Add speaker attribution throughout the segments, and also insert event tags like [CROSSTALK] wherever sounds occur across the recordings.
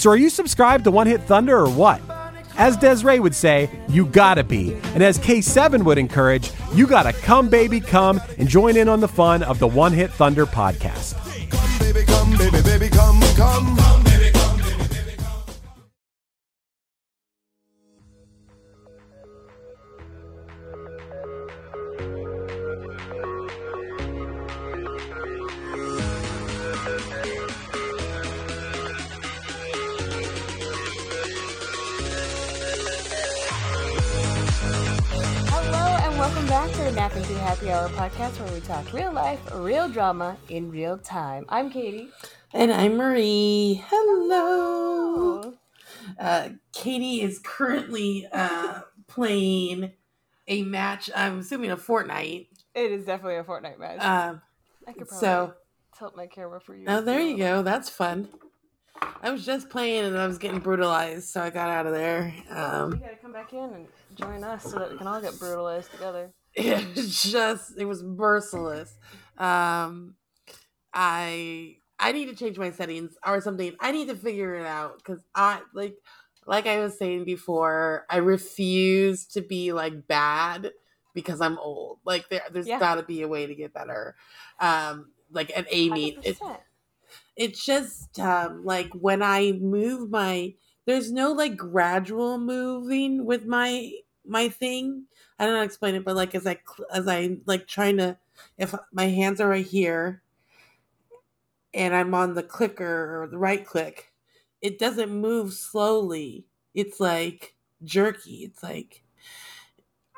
Speaker 1: So are you subscribed to One Hit Thunder or what? As Des'ree would say, you gotta be. And as K7 would encourage, you gotta come, baby, come and join in on the fun of the One Hit Thunder podcast.
Speaker 2: Come, baby, come, baby, baby, come,
Speaker 3: Happy Hour podcast where we talk real life, real drama in real time. I'm Katie.
Speaker 4: And I'm Marie. Hello. Uh, Katie is currently uh, playing a match. I'm assuming a Fortnite.
Speaker 3: It is definitely a Fortnite match.
Speaker 4: Um,
Speaker 3: I could probably
Speaker 4: so,
Speaker 3: tilt my camera for you.
Speaker 4: oh, there you go. That's fun. I was just playing and I was getting brutalized, so I got out of there.
Speaker 3: You
Speaker 4: Um,
Speaker 3: gotta come back in and join us so that we can all get brutalized together.
Speaker 4: It [LAUGHS] just it was merciless. Um, I I need to change my settings or something. I need to figure it out because I like like I was saying before. I refuse to be like bad because I'm old. Like there, there's
Speaker 3: Yeah.
Speaker 4: got to be a way to get better. Um, like at Amy, it,
Speaker 3: 100%.
Speaker 4: it's just um like when I move my there's no like gradual moving with my my thing. I don't know explain it, but like as I as I like trying to if my hands are right here and I'm on the clicker or the right click, it doesn't move slowly. It's like jerky. It's like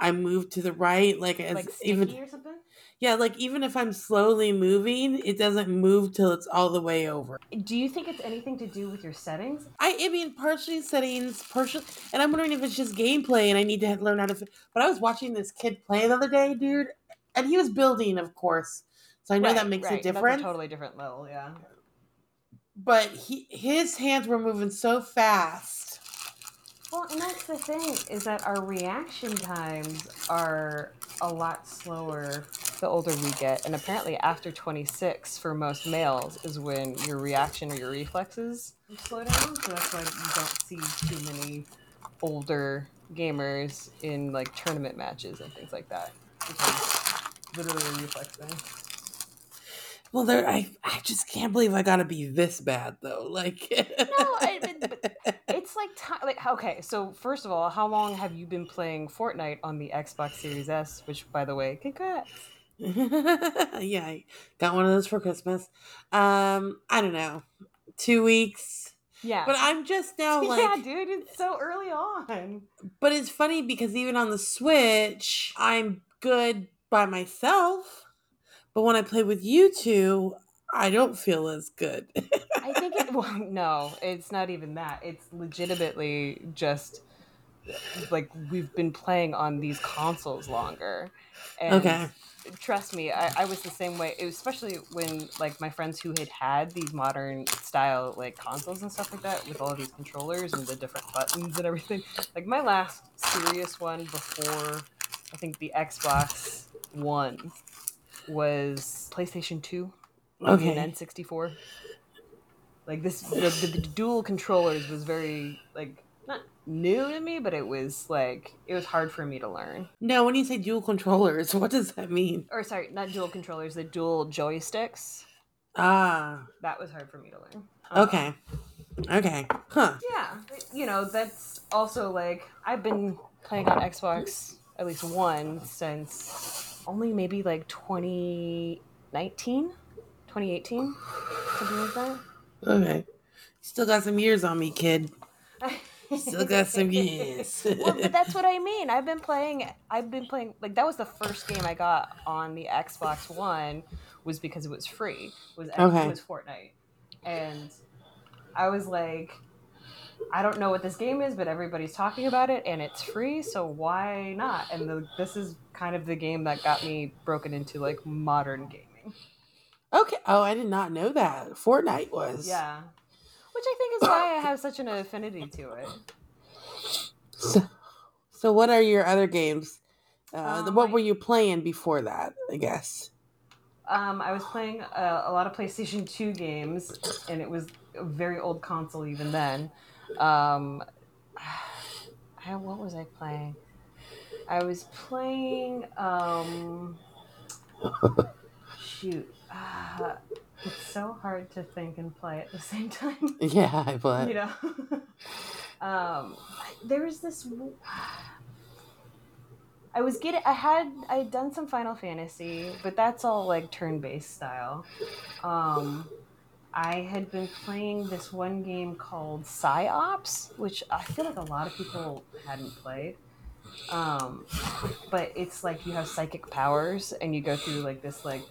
Speaker 4: I move to the right, like as
Speaker 3: like
Speaker 4: even
Speaker 3: or something?
Speaker 4: yeah, like even if I'm slowly moving, it doesn't move till it's all the way over.
Speaker 3: Do you think it's anything to do with your settings?
Speaker 4: I, I mean, partially settings, partially, and I'm wondering if it's just gameplay and I need to learn how to. But I was watching this kid play the other day, dude, and he was building, of course, so I know that makes
Speaker 3: right.
Speaker 4: a difference.
Speaker 3: That's a totally different level, yeah.
Speaker 4: But he, his hands were moving so fast.
Speaker 3: Well, and that's the thing is that our reaction times are a lot slower the older we get, and apparently after 26 for most males is when your reaction or your reflexes slow down. So that's why you don't see too many older gamers in like tournament matches and things like that. Because literally a reflex thing.
Speaker 4: Well, there, I, I just can't believe I gotta be this bad though. Like,
Speaker 3: No, I, [LAUGHS] it's like ti like okay. So first of all, how long have you been playing Fortnite on the Xbox Series S? Which, by the way, congrats. [LAUGHS]
Speaker 4: yeah, I got one of those for Christmas. Um, I don't know, two weeks.
Speaker 3: Yeah.
Speaker 4: But I'm just [LAUGHS] now like,
Speaker 3: yeah, dude, it's so early on.
Speaker 4: But it's funny because even on the Switch, I'm good by myself. But when I play with you two, I don't feel as good.
Speaker 3: I think it. [LAUGHS] Well, no, it's not even that. It's legitimately just like we've been playing on these consoles longer. And
Speaker 4: Okay.
Speaker 3: Trust me, I, I was the same way. It was especially when like my friends who had had these modern style like consoles and stuff like that with all these controllers and the different buttons and everything. Like my last serious one before I think the Xbox One was PlayStation Two.
Speaker 4: Okay.
Speaker 3: And N64. Like this, the, the, the dual controllers was very like not new to me, but it was like it was hard for me to learn.
Speaker 4: now, when you say dual controllers, [LAUGHS] what does that mean?
Speaker 3: Or sorry, not dual controllers, the dual joysticks.
Speaker 4: Ah,
Speaker 3: That was hard for me to learn.
Speaker 4: okay. Okay. Huh.
Speaker 3: Yeah, you know that's also like I've been playing on Xbox at least one since only maybe like 2019, 2018, something like that.
Speaker 4: Okay. Still got some years on me, kid. Still got some [LAUGHS] years.
Speaker 3: well, but that's what I [LAUGHS] mean. I've been playing. I've been playing. Like that was the first game I got on the Xbox One, was because it was free. Was
Speaker 4: Okay.
Speaker 3: was Fortnite, and I was like, I don't know what this game is, but everybody's talking about it, and it's free, so why not? And the, this is kind of the game that got me broken into like modern gaming.
Speaker 4: okay. Oh, I did not know that. Fortnite was.
Speaker 3: Yeah, which I think is why I have such an affinity to it.
Speaker 4: So, so what are your other games? Uh,
Speaker 3: Um,
Speaker 4: what were you playing before that? I guess.
Speaker 3: Um, I was playing a, a lot of PlayStation 2 games, and it was a very old console even then. Um, [SIGHS] I, what was I playing? I was playing. Um, shoot. Uh, [SIGHS] it's so hard to think and play at the same time. [LAUGHS]
Speaker 4: Yeah, I bet.
Speaker 3: you know? [LAUGHS] um, there was this. I was getting. I had. I had done some Final Fantasy, but that's all like turn-based style. Um, I had been playing this one game called Psi-Ops, which I feel like a lot of people hadn't played. Um, but it's like you have psychic powers, and you go through like this like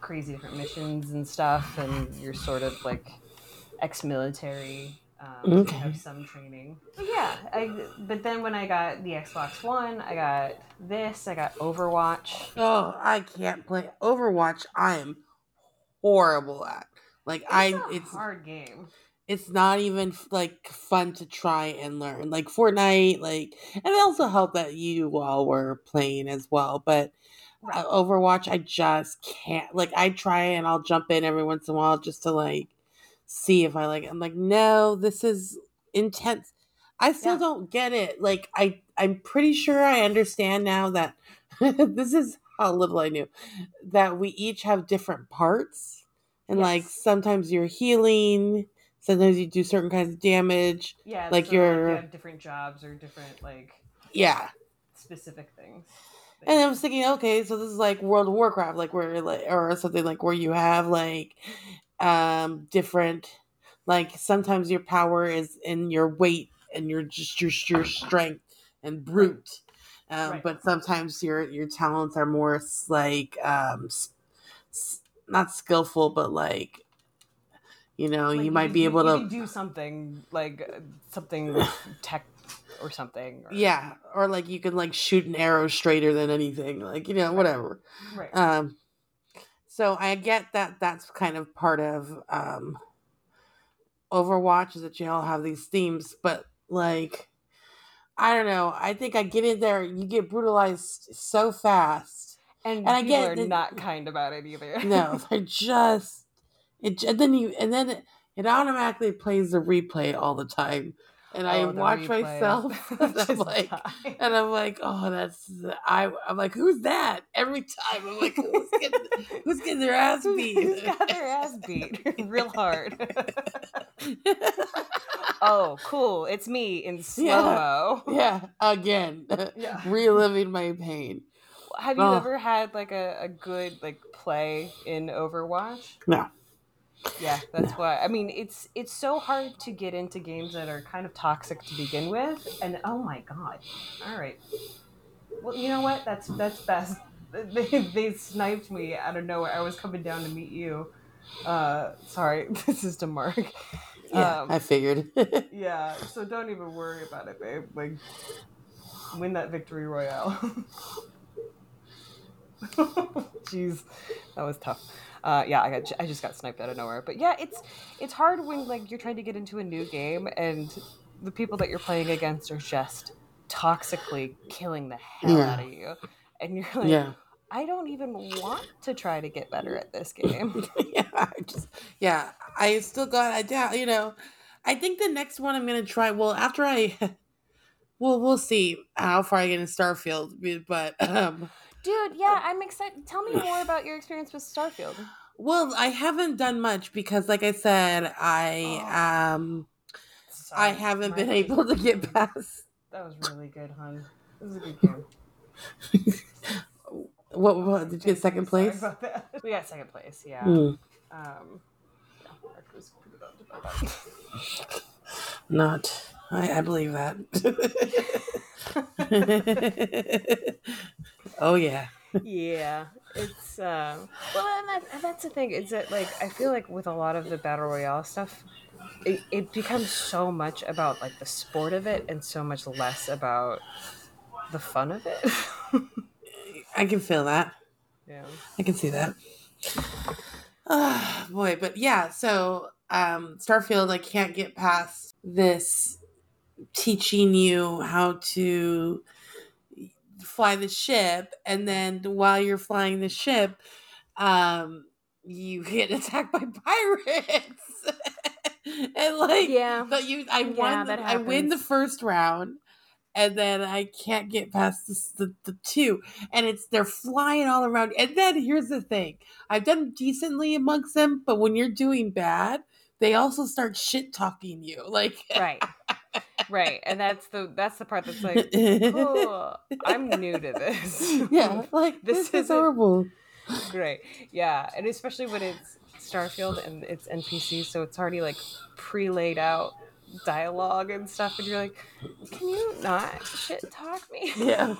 Speaker 3: crazy different missions and stuff, and you're sort of like ex-military. Um,
Speaker 4: Okay.
Speaker 3: you have some training. But yeah, I, but then when I got the Xbox One, I got this. I got Overwatch.
Speaker 4: Oh, I can't play Overwatch. I am horrible at. Like I,
Speaker 3: It's a
Speaker 4: it's
Speaker 3: hard game.
Speaker 4: it's not even like fun to try and learn. Like Fortnite, like and it also helped that you all were playing as well. But uh, Overwatch, I just can't. Like I try and I'll jump in every once in a while just to like see if I like. it. I'm like, no, this is intense. I still
Speaker 3: Yeah.
Speaker 4: don't get it. Like I, I'm pretty sure I understand now that [LAUGHS] this is how little I knew that we each have different parts, and like sometimes you're healing, sometimes you do certain kinds of damage.
Speaker 3: Yeah,
Speaker 4: Like
Speaker 3: so, you
Speaker 4: your-
Speaker 3: have different jobs or different like
Speaker 4: Yeah,
Speaker 3: specific things.
Speaker 4: And I was thinking, okay, so this is like World of Warcraft, like where like or something like where you have like um different like sometimes your power is in your weight and your just your your strength and brute. Um,
Speaker 3: Right.
Speaker 4: but sometimes your your talents are more like um s- not skillful but like you know,
Speaker 3: Like,
Speaker 4: you might
Speaker 3: can
Speaker 4: be able
Speaker 3: you
Speaker 4: to
Speaker 3: do something like uh, something with [SIGHS] tech or something. or-
Speaker 4: yeah, or like you can like shoot an arrow straighter than anything, like you know, whatever.
Speaker 3: right.
Speaker 4: Um, so I get that that's kind of part of um, Overwatch is that you all have these themes, but like, I don't know. I think I get in there, you get brutalized so fast.
Speaker 3: And,
Speaker 4: and I get
Speaker 3: are
Speaker 4: that-
Speaker 3: not kind about it either.
Speaker 4: No, [LAUGHS] they're just it. And then you, and then it, it automatically plays the replay all the time, and I
Speaker 3: Oh, the
Speaker 4: watch
Speaker 3: replay.
Speaker 4: myself. [LAUGHS] [LAUGHS] and I'm like,
Speaker 3: die.
Speaker 4: and I'm like, oh, that's I. I'm like, who's that? Every time I'm like, who's getting, who's getting their ass beat?
Speaker 3: who's got their ass beat real hard? oh, cool! It's me in slow mo.
Speaker 4: yeah, again,
Speaker 3: Yeah.
Speaker 4: reliving my pain.
Speaker 3: Have you
Speaker 4: Oh.
Speaker 3: ever had like a, a good like play in Overwatch?
Speaker 4: No,
Speaker 3: Yeah, that's why. I mean, it's it's so hard to get into games that are kind of toxic to begin with, and oh my god! All right, well, you know what? That's that's best. [LAUGHS] They, they sniped me out of nowhere. I was coming down to meet you. Uh, sorry, [LAUGHS] this is to Mark.
Speaker 4: yeah,
Speaker 3: Um,
Speaker 4: I figured. [LAUGHS]
Speaker 3: yeah, so don't even worry about it, babe. Like, win that victory royale. [LAUGHS] Jeez, that was tough. Uh, yeah, I got I just got sniped out of nowhere. But yeah, it's it's hard when like you're trying to get into a new game and the people that you're playing against are just toxically killing the hell
Speaker 4: Yeah.
Speaker 3: out of you, and you're like,
Speaker 4: yeah.
Speaker 3: I don't even want to try to get better at this [LAUGHS] game.
Speaker 4: yeah, I just yeah, I still got I doubt you know. I think the next one I'm gonna try. Well, after I, [LAUGHS] well, we'll see how far I get in Starfield. But um,
Speaker 3: Dude, yeah, I'm excited. Tell me more about your experience with Starfield.
Speaker 4: well, I haven't done much because, like I said, I um,
Speaker 3: sorry.
Speaker 4: I haven't been
Speaker 3: bad.
Speaker 4: able to get [LAUGHS] past.
Speaker 3: That was really good, hun. This is a good game. [LAUGHS]
Speaker 4: What, what did you get second
Speaker 3: Sorry
Speaker 4: place? [LAUGHS]
Speaker 3: We got second place, yeah.
Speaker 4: Hmm.
Speaker 3: Um, yeah, Mark was pretty bummed about that.
Speaker 4: Not. I, I believe that. Oh yeah. [LAUGHS]
Speaker 3: yeah, it's uh, well, and, that, and that's the thing is that like I feel like with a lot of the battle royale stuff, it, it becomes so much about like the sport of it and so much less about the fun of it. [LAUGHS]
Speaker 4: I can feel that.
Speaker 3: yeah.
Speaker 4: I can see that. Ah, [SIGHS] boy, but yeah, so um Starfield I can't get past this teaching you how to fly the ship and then while you're flying the ship um you [LAUGHS] get attacked by pirates. [LAUGHS] and like
Speaker 3: Yeah.
Speaker 4: but you I
Speaker 3: Yeah,
Speaker 4: won the, I win the first round and then I can't get past this, the the two, and it's they're flying all around. And then here's the thing: I've done decently amongst them, but when you're doing bad, they also start shit talking you. Like,
Speaker 3: Right. [LAUGHS] right. And that's the that's the part that's like, [LAUGHS] oh, I'm new to this. [LAUGHS]
Speaker 4: yeah, like
Speaker 3: This
Speaker 4: this, is horrible.
Speaker 3: Great. Yeah. And especially when it's Starfield and it's NPC, so it's already like pre laid out dialogue and stuff, and you're like, can you not shit talk me?
Speaker 4: Yeah.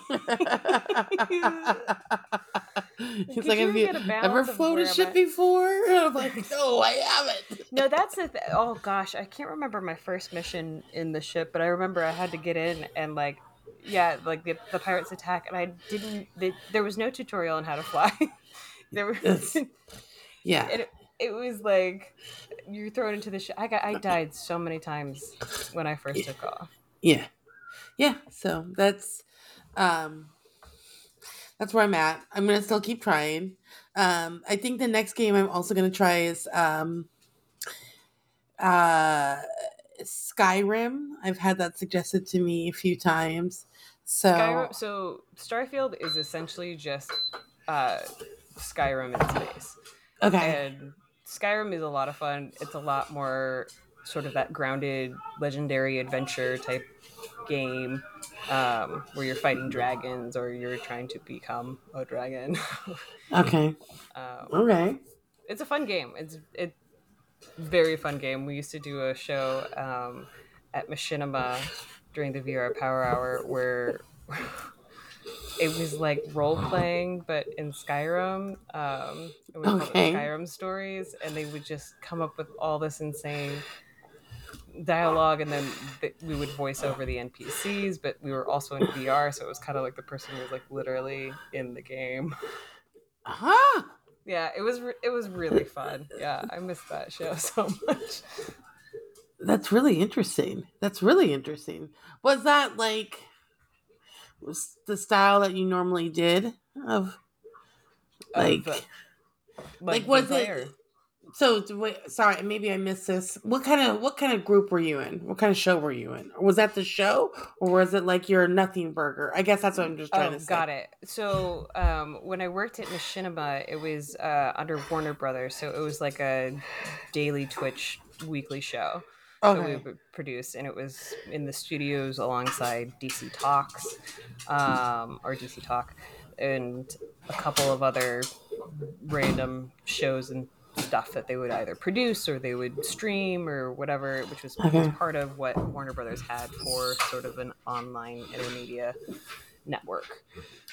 Speaker 4: He's [LAUGHS] like,
Speaker 3: you
Speaker 4: have you ever flown
Speaker 3: where
Speaker 4: ship before? And I'm like, no, I haven't.
Speaker 3: No, that's the th- oh gosh, I can't remember my first mission in the ship, but I remember I had to get in and like, yeah, like the, the pirates attack, and I didn't. The, there was no tutorial on how to fly. [LAUGHS] there was.
Speaker 4: Yes. [LAUGHS] Yeah.
Speaker 3: it, it was like you're thrown into the ship. I got I died so many times when I first took off.
Speaker 4: Yeah. Yeah. So that's um that's where I'm at. I'm gonna still keep trying. Um I think the next game I'm also gonna try is um uh Skyrim. I've had that suggested to me a few times. So
Speaker 3: Skyrim, so Starfield is essentially just uh, Skyrim in space.
Speaker 4: okay.
Speaker 3: and Skyrim is a lot of fun. It's a lot more sort of that grounded, legendary adventure type game um, where you're fighting dragons or you're trying to become a dragon. [LAUGHS]
Speaker 4: Okay.
Speaker 3: um,
Speaker 4: Okay.
Speaker 3: it's a fun game. It's it very fun game. We used to do a show um, at Machinima during the VR Power Hour where [LAUGHS] it was like role playing, but in Skyrim. Um, we called
Speaker 4: Okay.
Speaker 3: it Skyrim stories, and they would just come up with all this insane dialogue, and then th- we would voice over the NPCs. But we were also in VR, so it was kind of like the person was like literally in the game.
Speaker 4: Huh.
Speaker 3: Yeah, it was re- it was really fun. Yeah, I missed that show [LAUGHS] so much.
Speaker 4: That's really interesting. That's really interesting. Was that like was the style that you normally did of like
Speaker 3: Of, uh,
Speaker 4: like,
Speaker 3: the
Speaker 4: was it so wait, sorry maybe i missed this. What kind of what kind of group were you in? What kind of show were you in? Was that the show or was it like your nothing burger? I guess that's what i'm just trying
Speaker 3: Oh,
Speaker 4: to say.
Speaker 3: got it. So um, when I worked at Machinima, it was uh, under Warner Brothers, so it was like a daily Twitch weekly show that we
Speaker 4: okay.
Speaker 3: would produce, and it was in the studios alongside DC Talks um, or DC Talk, and a couple of other random shows and stuff that they would either produce or they would stream or whatever, which was, was part of what Warner Brothers had for sort of an online intermedia network.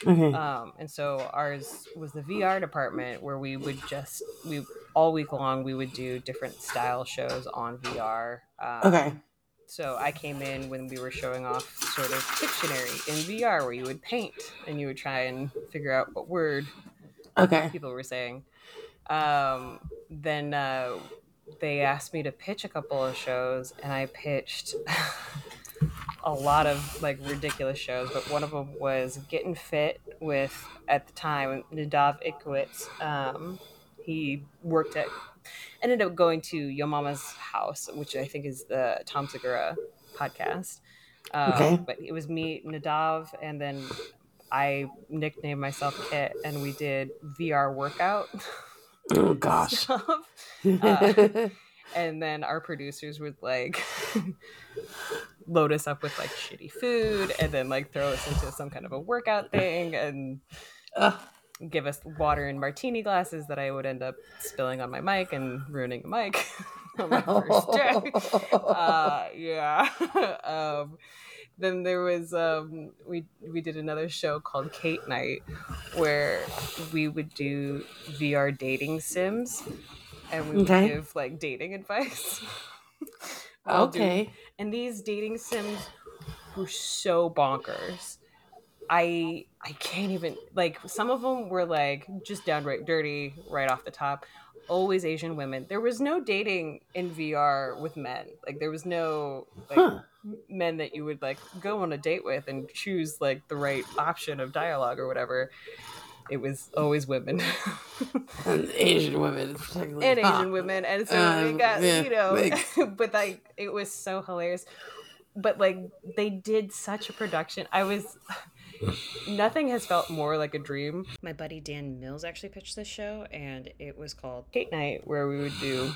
Speaker 4: okay
Speaker 3: Um, and so ours was the VR department where we would just we all week long we would do different style shows on VR. Um,
Speaker 4: okay
Speaker 3: So I came in when we were showing off sort of Pictionary in VR where you would paint and you would try and figure out what word
Speaker 4: okay
Speaker 3: people were saying. Um, then uh, they asked me to pitch a couple of shows, and I pitched [LAUGHS] a lot of like ridiculous shows. But one of them was Getting Fit with at the time Nadav Ikwitz. Um, he worked at ended up going to Yo Mama's house, which I think is the Tom Segura podcast. Um,
Speaker 4: Okay.
Speaker 3: But it was me, Nadav, and then I nicknamed myself Kit, and we did VR workout [LAUGHS]
Speaker 4: oh [LAUGHS] gosh.
Speaker 3: Uh, [LAUGHS] and then our producers would like [LAUGHS] load us up with like shitty food and then like throw us into some kind of a workout thing and
Speaker 4: Ugh.
Speaker 3: give us water in martini glasses that I would end up spilling on my mic and ruining a mic on my first day. Uh, yeah. um, then there was um, we we did another show called Kate Night where we would do VR dating sims and we would
Speaker 4: Okay.
Speaker 3: give like dating [LAUGHS] advice. [LAUGHS]
Speaker 4: okay.
Speaker 3: and these dating sims were so bonkers. I I can't even like some of them were like just downright dirty right off the top. Always Asian women. There was no dating in VR with men. Like there was no like
Speaker 4: Huh.
Speaker 3: Men that you would like go on a date with and choose like the right option of dialogue or whatever. It was always women. [LAUGHS]
Speaker 4: And Asian women,
Speaker 3: and
Speaker 4: Huh.
Speaker 3: Asian women, and so
Speaker 4: Um,
Speaker 3: it got
Speaker 4: yeah,
Speaker 3: you know,
Speaker 4: thanks. [LAUGHS]
Speaker 3: but like it was so hilarious. But like they did such a production. I was [LAUGHS] nothing has felt more like a dream. My buddy Dan Mills actually pitched this show, and it was called Date Night, where we would do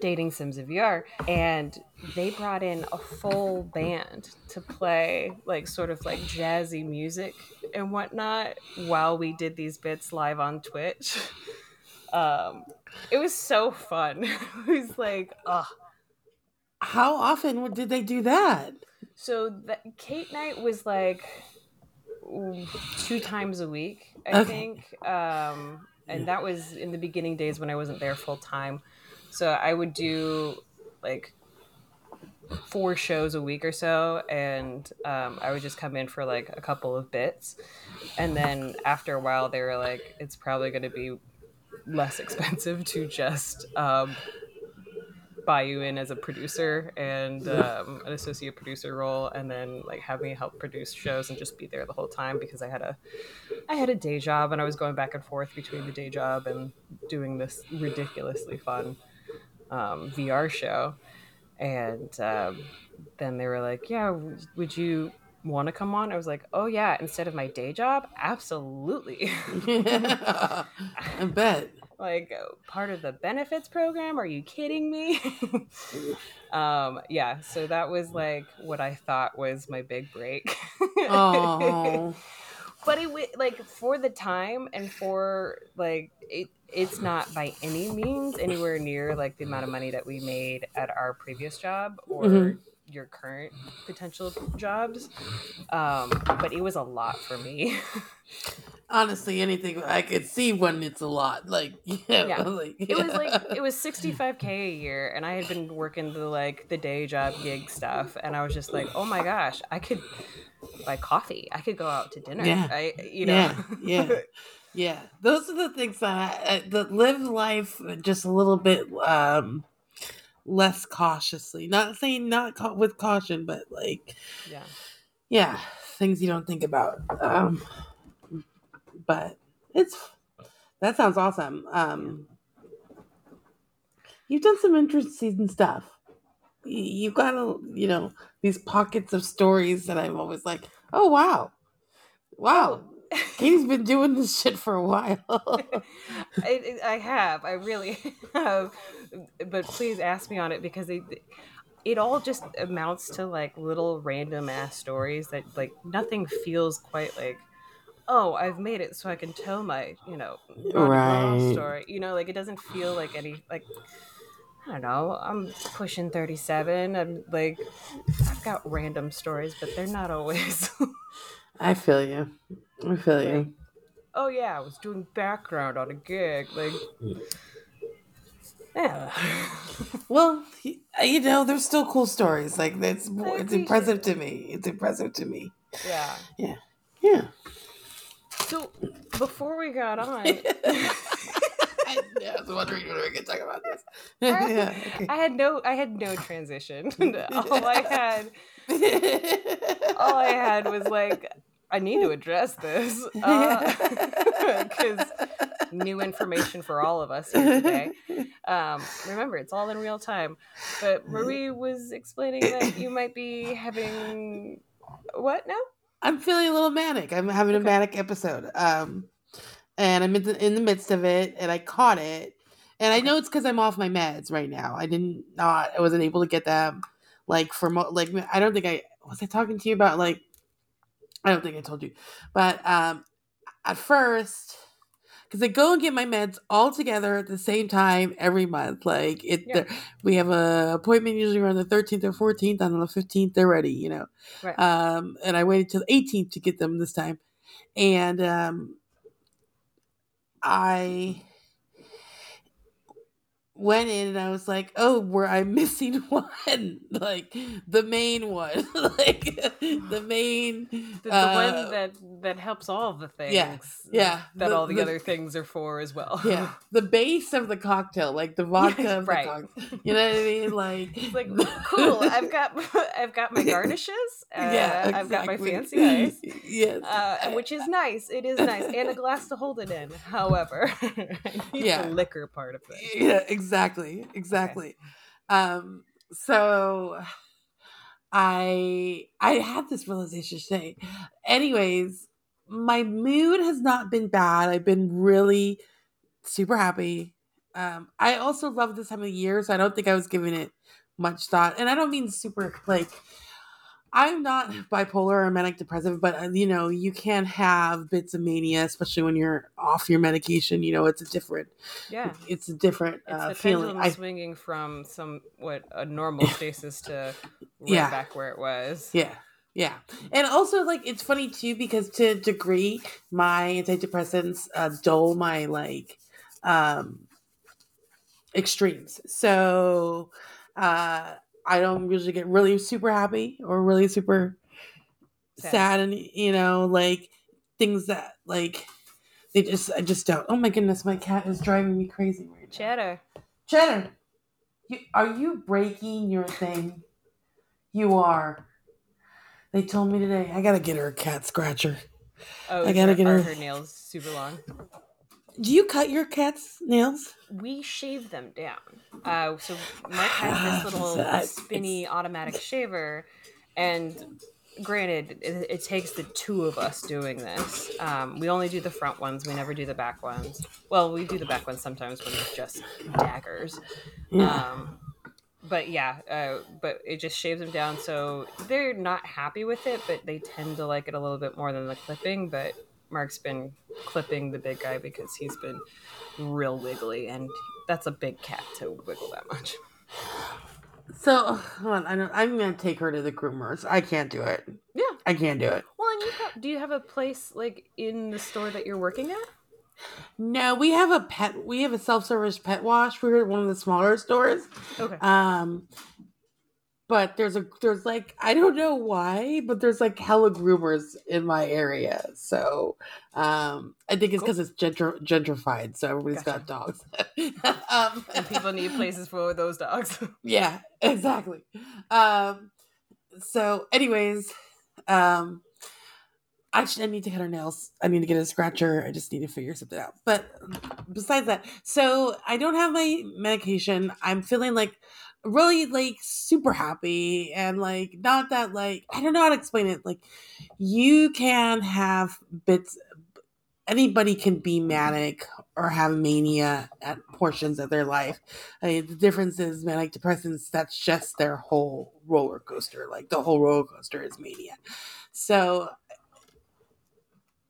Speaker 3: dating sims of VR, and they brought in a full band to play like sort of like jazzy music and whatnot while we did these bits live on Twitch. [LAUGHS] Um, it was so fun. [LAUGHS] it was like, oh,
Speaker 4: How often did they do that?
Speaker 3: so that Kate night was like two times a week, I
Speaker 4: Okay.
Speaker 3: think. Um, and that was in the beginning days when I wasn't there full time. So I would do like four shows a week or so, and um, I would just come in for like a couple of bits. And then after a while, they were like, it's probably going to be less expensive to just um, buy you in as a producer and um, an associate producer role and then like have me help produce shows and just be there the whole time because i had a i had a day job and i was going back and forth between the day job and doing this ridiculously fun um, vr show. And um, then they were like yeah would you want to come on? I was like oh yeah instead of my day job absolutely.
Speaker 4: I [LAUGHS] bet. [LAUGHS]
Speaker 3: like part of the benefits program? Are you kidding me? [LAUGHS] Um yeah so that was like what i thought was my big break.
Speaker 4: Oh,
Speaker 3: but it like for the time and for like it it's not by any means anywhere near like the amount of money that we made at our previous job or
Speaker 4: Mhm.
Speaker 3: your current potential jobs um but it was a lot for me
Speaker 4: honestly, anything I could see when it's a lot. Like, [LAUGHS] yeah,
Speaker 3: Yeah.
Speaker 4: like,
Speaker 3: it was like it was 65k a year and i had been working the like the day job gig stuff and i was just like oh my gosh i could buy coffee i could go out to dinner
Speaker 4: Yeah.
Speaker 3: I, you know
Speaker 4: Yeah, [LAUGHS] yeah. yeah. Those are the things that, I, that live life just a little bit um less cautiously. Not saying not ca- with caution, but like,
Speaker 3: yeah
Speaker 4: yeah, things you don't think about. Um, but it's that sounds awesome. Um, you've done some interesting stuff. Y- You've got a, you know, these pockets of stories that I'm always like, oh wow, wow. [LAUGHS] Katie's been doing this shit for a while. [LAUGHS]
Speaker 3: I, I have i really [LAUGHS] have but please ask me on it because it it all just amounts to like little random ass stories that like nothing feels quite like oh i've made it so i can tell my you know Ron and Ron
Speaker 4: Right.
Speaker 3: story you know like it doesn't feel like any like i don't know i'm pushing 37 i'm like i've got random stories but they're not always
Speaker 4: I feel you. I feel you.
Speaker 3: oh yeah i was doing background on a gig like yeah
Speaker 4: Well, uh, you know, there's still cool stories. Like that's it's
Speaker 3: appreciate
Speaker 4: impressive to me. It's impressive to me.
Speaker 3: yeah
Speaker 4: Yeah. Yeah.
Speaker 3: So before we got on, [LAUGHS] [LAUGHS] [LAUGHS]
Speaker 4: I, I was wondering when we could talk about this. [LAUGHS] yeah. Okay.
Speaker 3: I had no I had no transition. [LAUGHS] all I had all I had was like I need to address this because new information for all of us here today. Um, remember, it's all in real time. But Marie was explaining that you might be having what now?
Speaker 4: I'm feeling a little manic. I'm having a manic episode. Um, and I'm in the, in the midst of it, and I caught it, and I know it's because I'm off my meds right now. I didn't not. I wasn't able to get them. Like for mo- like I don't think I was I talking to you about like I don't think I told you, but um at first because I go and get my meds all together at the same time every month. Like it,
Speaker 3: Yeah.
Speaker 4: we have a appointment usually around the 13th or 14th. and On the 15th, they're ready. You know,
Speaker 3: Right.
Speaker 4: um, and I waited till the 18th to get them this time, and um, I went in and I was like, oh, were I'm [LAUGHS] missing one, like the main one, [LAUGHS] like the main,
Speaker 3: The, the
Speaker 4: uh,
Speaker 3: one that that helps all the things.
Speaker 4: yeah, yeah,
Speaker 3: That
Speaker 4: the-
Speaker 3: all the,
Speaker 4: the-
Speaker 3: other things are for as well.
Speaker 4: yeah, [LAUGHS] the base of the cocktail, like the vodka of
Speaker 3: right.
Speaker 4: the cocktail. You know what I mean? Like,
Speaker 3: It's like cool. I've got I've got my garnishes. Uh,
Speaker 4: yeah,
Speaker 3: I've got my fancy ice.
Speaker 4: yes,
Speaker 3: Uh, which is nice. It is nice, and a glass to hold it in. However,
Speaker 4: Yeah.
Speaker 3: the liquor part of it.
Speaker 4: yeah, exactly, exactly. Exactly. Um, so I I had this realization today. Anyways, my mood has not been bad. I've been really super happy. Um, I also love this time of the year, so I don't think I was giving it much thought. And I don't mean super like I'm not bipolar or manic depressive, but uh, you know, you can have bits of mania, especially when you're off your medication. You know, it's a different,
Speaker 3: Yeah.
Speaker 4: it's a different
Speaker 3: It's
Speaker 4: uh,
Speaker 3: the
Speaker 4: feeling.
Speaker 3: pendulum
Speaker 4: I,
Speaker 3: swinging from some what a normal stasis to [LAUGHS] right
Speaker 4: Yeah.
Speaker 3: back where it was.
Speaker 4: Yeah. Yeah. And also like it's funny too because to a degree my antidepressants uh dull my like um extremes. So uh I don't usually get really super happy or really super
Speaker 3: Sad.
Speaker 4: sad, and you know like things that like they just I just don't. Oh my goodness, my cat is driving me crazy right now.
Speaker 3: Cheddar.
Speaker 4: Cheddar, you, are you breaking your thing? You are. They told me today. I gotta get her a cat scratcher.
Speaker 3: Oh,
Speaker 4: I gotta
Speaker 3: her-
Speaker 4: get her-
Speaker 3: her nails super long.
Speaker 4: Do you cut your cat's nails?
Speaker 3: We shave them down. Uh, so Mark has this [SIGHS] little
Speaker 4: That-
Speaker 3: spinny automatic shaver, and granted, it, it takes the two of us doing this. Um, we only do the front ones. We never do the back ones. Well, we do the back ones sometimes when it's just daggers.
Speaker 4: Yeah.
Speaker 3: Um, but yeah, uh, but it just shaves them down, so they're not happy with it, but they tend to like it a little bit more than the clipping. But Mark's been clipping the big guy because he's been real wiggly, and that's a big cat to wiggle that much.
Speaker 4: So hold on, I don't, I'm gonna take her to the groomers. I can't do it.
Speaker 3: Yeah.
Speaker 4: I can't do it.
Speaker 3: Well, and you have, do you have a place like in the store that you're working at?
Speaker 4: No, we have a pet. We have a self-service pet wash. We're at one of the smaller stores.
Speaker 3: Okay.
Speaker 4: Um, but there's a there's like I don't know why, but there's like hella groomers in my area. So um, I think it's because it's gentr- gentrified, so everybody's got dogs. [LAUGHS] um,
Speaker 3: and people need places for those dogs. [LAUGHS]
Speaker 4: yeah, exactly. Um, so, anyways, um, I, I need to cut her nails. I need to get a scratcher. I just need to figure something out. But besides that, so I don't have my medication. I'm feeling like really like super happy and like not that like I don't know how to explain it. Like you can have bits. Anybody can be manic or have mania at portions of their life. I mean, the difference is manic depressants, that's just their whole roller coaster. Like the whole roller coaster is mania. So,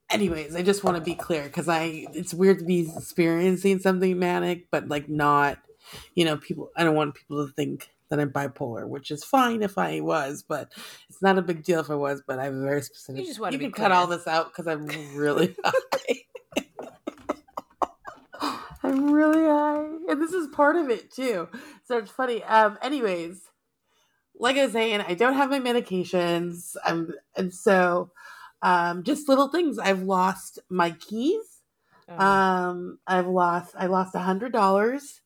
Speaker 4: anyways, I just want to be clear because I, it's weird to be experiencing something manic, but like not, you know, people, I don't want people to think that I'm bipolar, which is fine if I was, but it's not a big deal if I was, but I have a very specific.
Speaker 3: You just
Speaker 4: you
Speaker 3: be
Speaker 4: can cut all this out because I'm really [LAUGHS] high. I'm really high. And this is part of it too. So it's funny. Um, anyways, like I was saying, I don't have my medications. I'm and so um just little things. I've lost my keys.
Speaker 3: Oh,
Speaker 4: Um, I've lost I lost a hundred dollars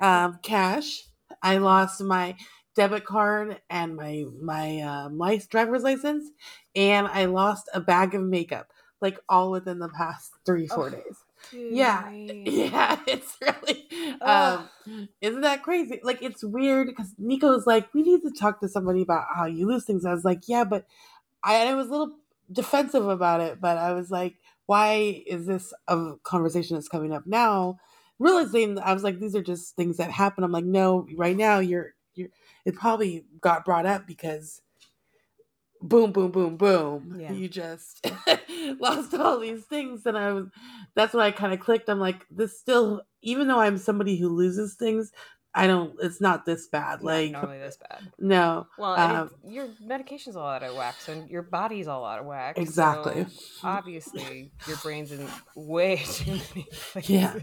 Speaker 4: um cash. I lost my debit card and my my um license driver's license and I lost a bag of makeup like all within the past three, four
Speaker 3: Oh.
Speaker 4: days.
Speaker 3: dude,
Speaker 4: yeah. [LAUGHS] Yeah, it's really
Speaker 3: Ugh.
Speaker 4: um isn't that crazy? Like it's weird because Nico's like, we need to talk to somebody about how you lose things. I was like, yeah, but I, I was a little defensive about it, but I was like, why is this a conversation that's coming up now? Realizing I was like, these are just things that happen. I'm like, no, right now you're you're it probably got brought up because boom, boom, boom, boom.
Speaker 3: Yeah.
Speaker 4: You just [LAUGHS] lost all these things. And I was that's when I kind of clicked. I'm like, this still even though I'm somebody who loses things, I don't it's not this bad.
Speaker 3: Not
Speaker 4: Like
Speaker 3: normally this bad.
Speaker 4: no.
Speaker 3: Well,
Speaker 4: Um,
Speaker 3: it- your medication's all out of whack, so your body's all out of whack. so
Speaker 4: Exactly.
Speaker 3: obviously, your brain's in way [LAUGHS] too many places. [LAUGHS]
Speaker 4: Yeah.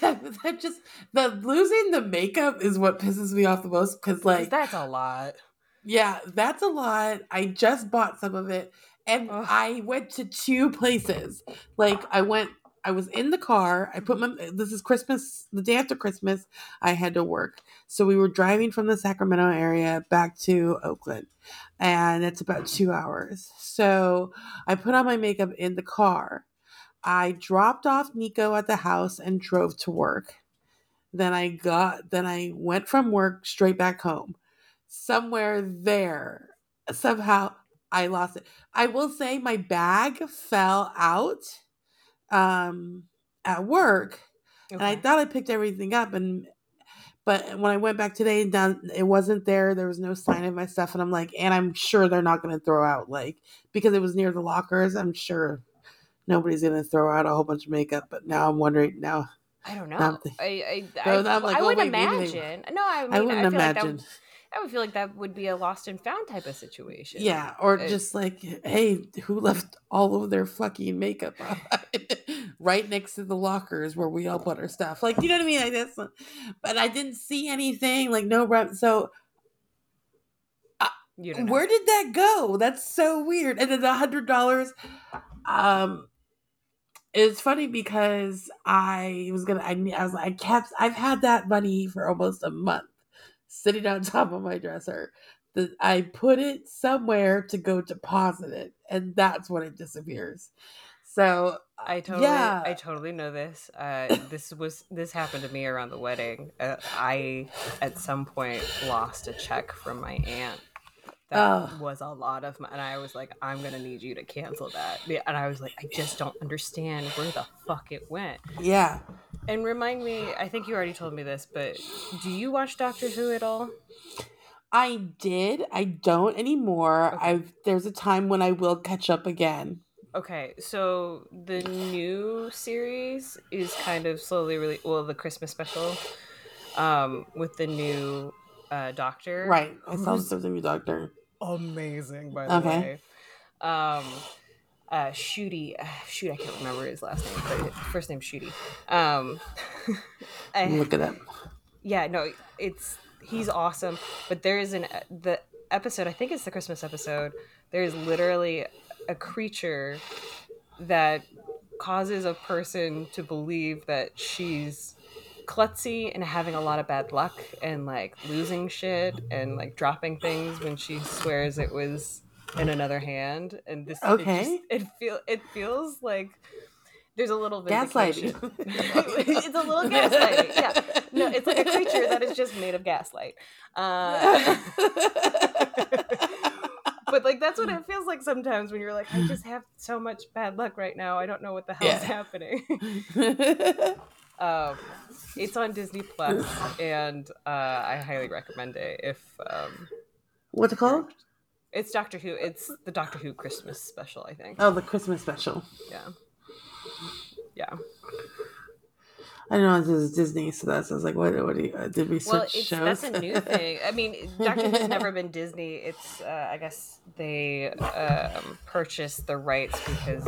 Speaker 4: that just the losing the makeup is what pisses me off the most because like
Speaker 3: that's a lot.
Speaker 4: Yeah, that's a lot. I just bought some of it and
Speaker 3: Ugh.
Speaker 4: I went to two places. Like I went I was in the car. I put mm-hmm. my this is Christmas, the day after Christmas, I had to work. So we were driving from the Sacramento area back to Oakland. And it's about 2 hours. So I put on my makeup in the car. I dropped off Nico at the house and drove to work. Then I got then I went from work straight back home somewhere there somehow i lost it i will say my bag fell out um at work and i thought i picked everything up and but when i went back today and down it wasn't there there was no sign of my stuff and i'm like and i'm sure they're not going to throw out like because it was near the lockers i'm sure nobody's going to throw out a whole bunch of makeup but now i'm wondering now
Speaker 3: I don't know.
Speaker 4: Now I'm think-
Speaker 3: I I, I,
Speaker 4: like,
Speaker 3: I
Speaker 4: oh,
Speaker 3: would
Speaker 4: wait, they-
Speaker 3: imagine. No, I mean,
Speaker 4: i wouldn't
Speaker 3: feel like that
Speaker 4: imagine
Speaker 3: would- I would feel like that would be a lost and found type of situation.
Speaker 4: Yeah, or just like, hey, who left all of their fucking makeup [LAUGHS] right next to the lockers where we all put our stuff? Like, you know what I mean? Like that's, but I didn't see anything, like no rep. So where did that go? That's so weird. And then the hundred dollars, um, it's funny because I was gonna, I, I was, I kept, I've had that money for almost a month sitting on top of my dresser. The, I put it somewhere to go deposit it, and that's when it disappears. So
Speaker 3: I totally,
Speaker 4: yeah.
Speaker 3: I totally know this. Uh, this was this happened to me around the wedding. Uh, I at some point lost a check from my aunt. That
Speaker 4: Oh.
Speaker 3: was a lot of money, and I was like, "I'm gonna need you to cancel that." And I was like, "I just don't understand where the fuck it went."
Speaker 4: yeah,
Speaker 3: And remind me, I think you already told me this, but do you watch Doctor Who at all?
Speaker 4: I did. I don't anymore.
Speaker 3: Okay.
Speaker 4: I've there's a time when I will catch up again.
Speaker 3: Okay, so the new series is kind of slowly really well the Christmas special, um, with the new uh, Doctor.
Speaker 4: Right. I saw
Speaker 3: Who's
Speaker 4: there's new doctor.
Speaker 3: amazing by the
Speaker 4: Okay.
Speaker 3: way. Um, uh, Ncuti, uh, shoot, I can't remember his last name, but his first name Ncuti. Um, [LAUGHS] I-
Speaker 4: Look at that.
Speaker 3: yeah no it's he's awesome but there is an the episode i think it's the christmas episode there is literally a creature that causes a person to believe that she's klutzy and having a lot of bad luck and like losing shit and like dropping things when she swears it was in another hand. And this it just-
Speaker 4: Okay.
Speaker 3: it, feel it feels like there's a little
Speaker 4: Gaslighting. [LAUGHS]
Speaker 3: it's a little gaslighting. Yeah. No it's like a creature that is just made of gaslight. Uh, [LAUGHS] but like that's what it feels like sometimes when you're like i just have so much bad luck right now. I don't know what the hell's
Speaker 4: Yeah.
Speaker 3: happening. [LAUGHS] Um it's on disney plus and uh i highly recommend it if um
Speaker 4: What's it called?
Speaker 3: it's doctor who. It's the doctor who christmas special i think.
Speaker 4: Oh, the Christmas special.
Speaker 3: yeah. Yeah
Speaker 4: I don't know this is Disney, so that's I was like, what? What do you, uh, did we switch
Speaker 3: well it's
Speaker 4: shows?
Speaker 3: that's a new [LAUGHS] thing i mean doctor who's never been disney it's uh, i guess they um purchased the rights because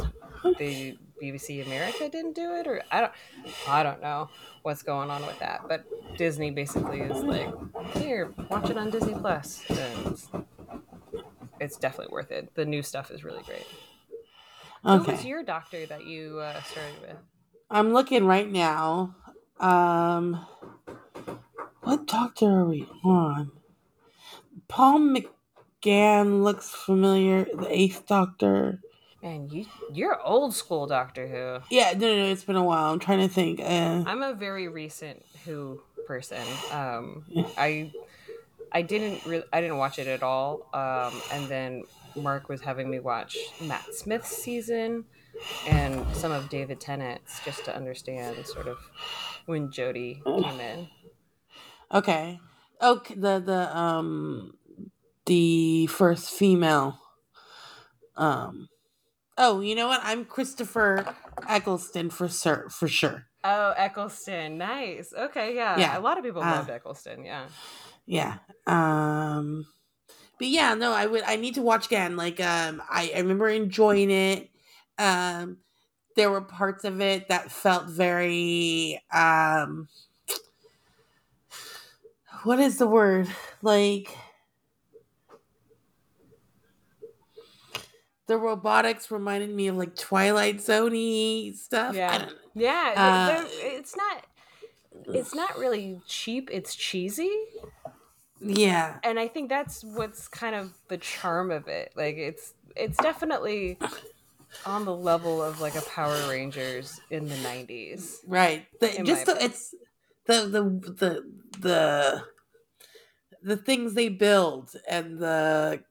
Speaker 3: the bbc america didn't do it or i don't i don't know what's going on with that but disney basically is like here watch it on disney Plus. plus and it's definitely worth it the new stuff is really great Okay. who was your doctor that you uh, started with
Speaker 4: I'm looking right now. Um, what doctor are we on? Paul McGann looks familiar. The Eighth Doctor.
Speaker 3: man you you're old school doctor who
Speaker 4: Yeah, no, no, no, it's been a while. I'm trying to think. Uh,
Speaker 3: I'm a very recent Who person. Um, [LAUGHS] I I didn't really, I didn't watch it at all. Um, and then Mark was having me watch Matt Smith's season and some of David Tennant's just to understand sort of when Jodie came in.
Speaker 4: Okay. Okay. The the um the first female. Um. Oh, you know what? I'm Christopher Eccleston for sure. For sure.
Speaker 3: Oh, Eccleston, nice. Okay, yeah,
Speaker 4: Yeah,
Speaker 3: A lot of people
Speaker 4: uh,
Speaker 3: loved Eccleston. Yeah.
Speaker 4: Yeah. Um. But yeah, no, I would. I need to watch again. Like, um, I, I remember enjoying it. Um, there were parts of it that felt very um. What is the word? Like. The robotics reminded me of like Twilight Zone stuff.
Speaker 3: Yeah. Yeah,
Speaker 4: Uh,
Speaker 3: it's not. It's not really cheap. It's cheesy,
Speaker 4: yeah.
Speaker 3: and I think that's what's kind of the charm of it. Like it's it's definitely on the level of like a Power Rangers in the '90s.
Speaker 4: Right. The, just the, it's the the the the the things they build and the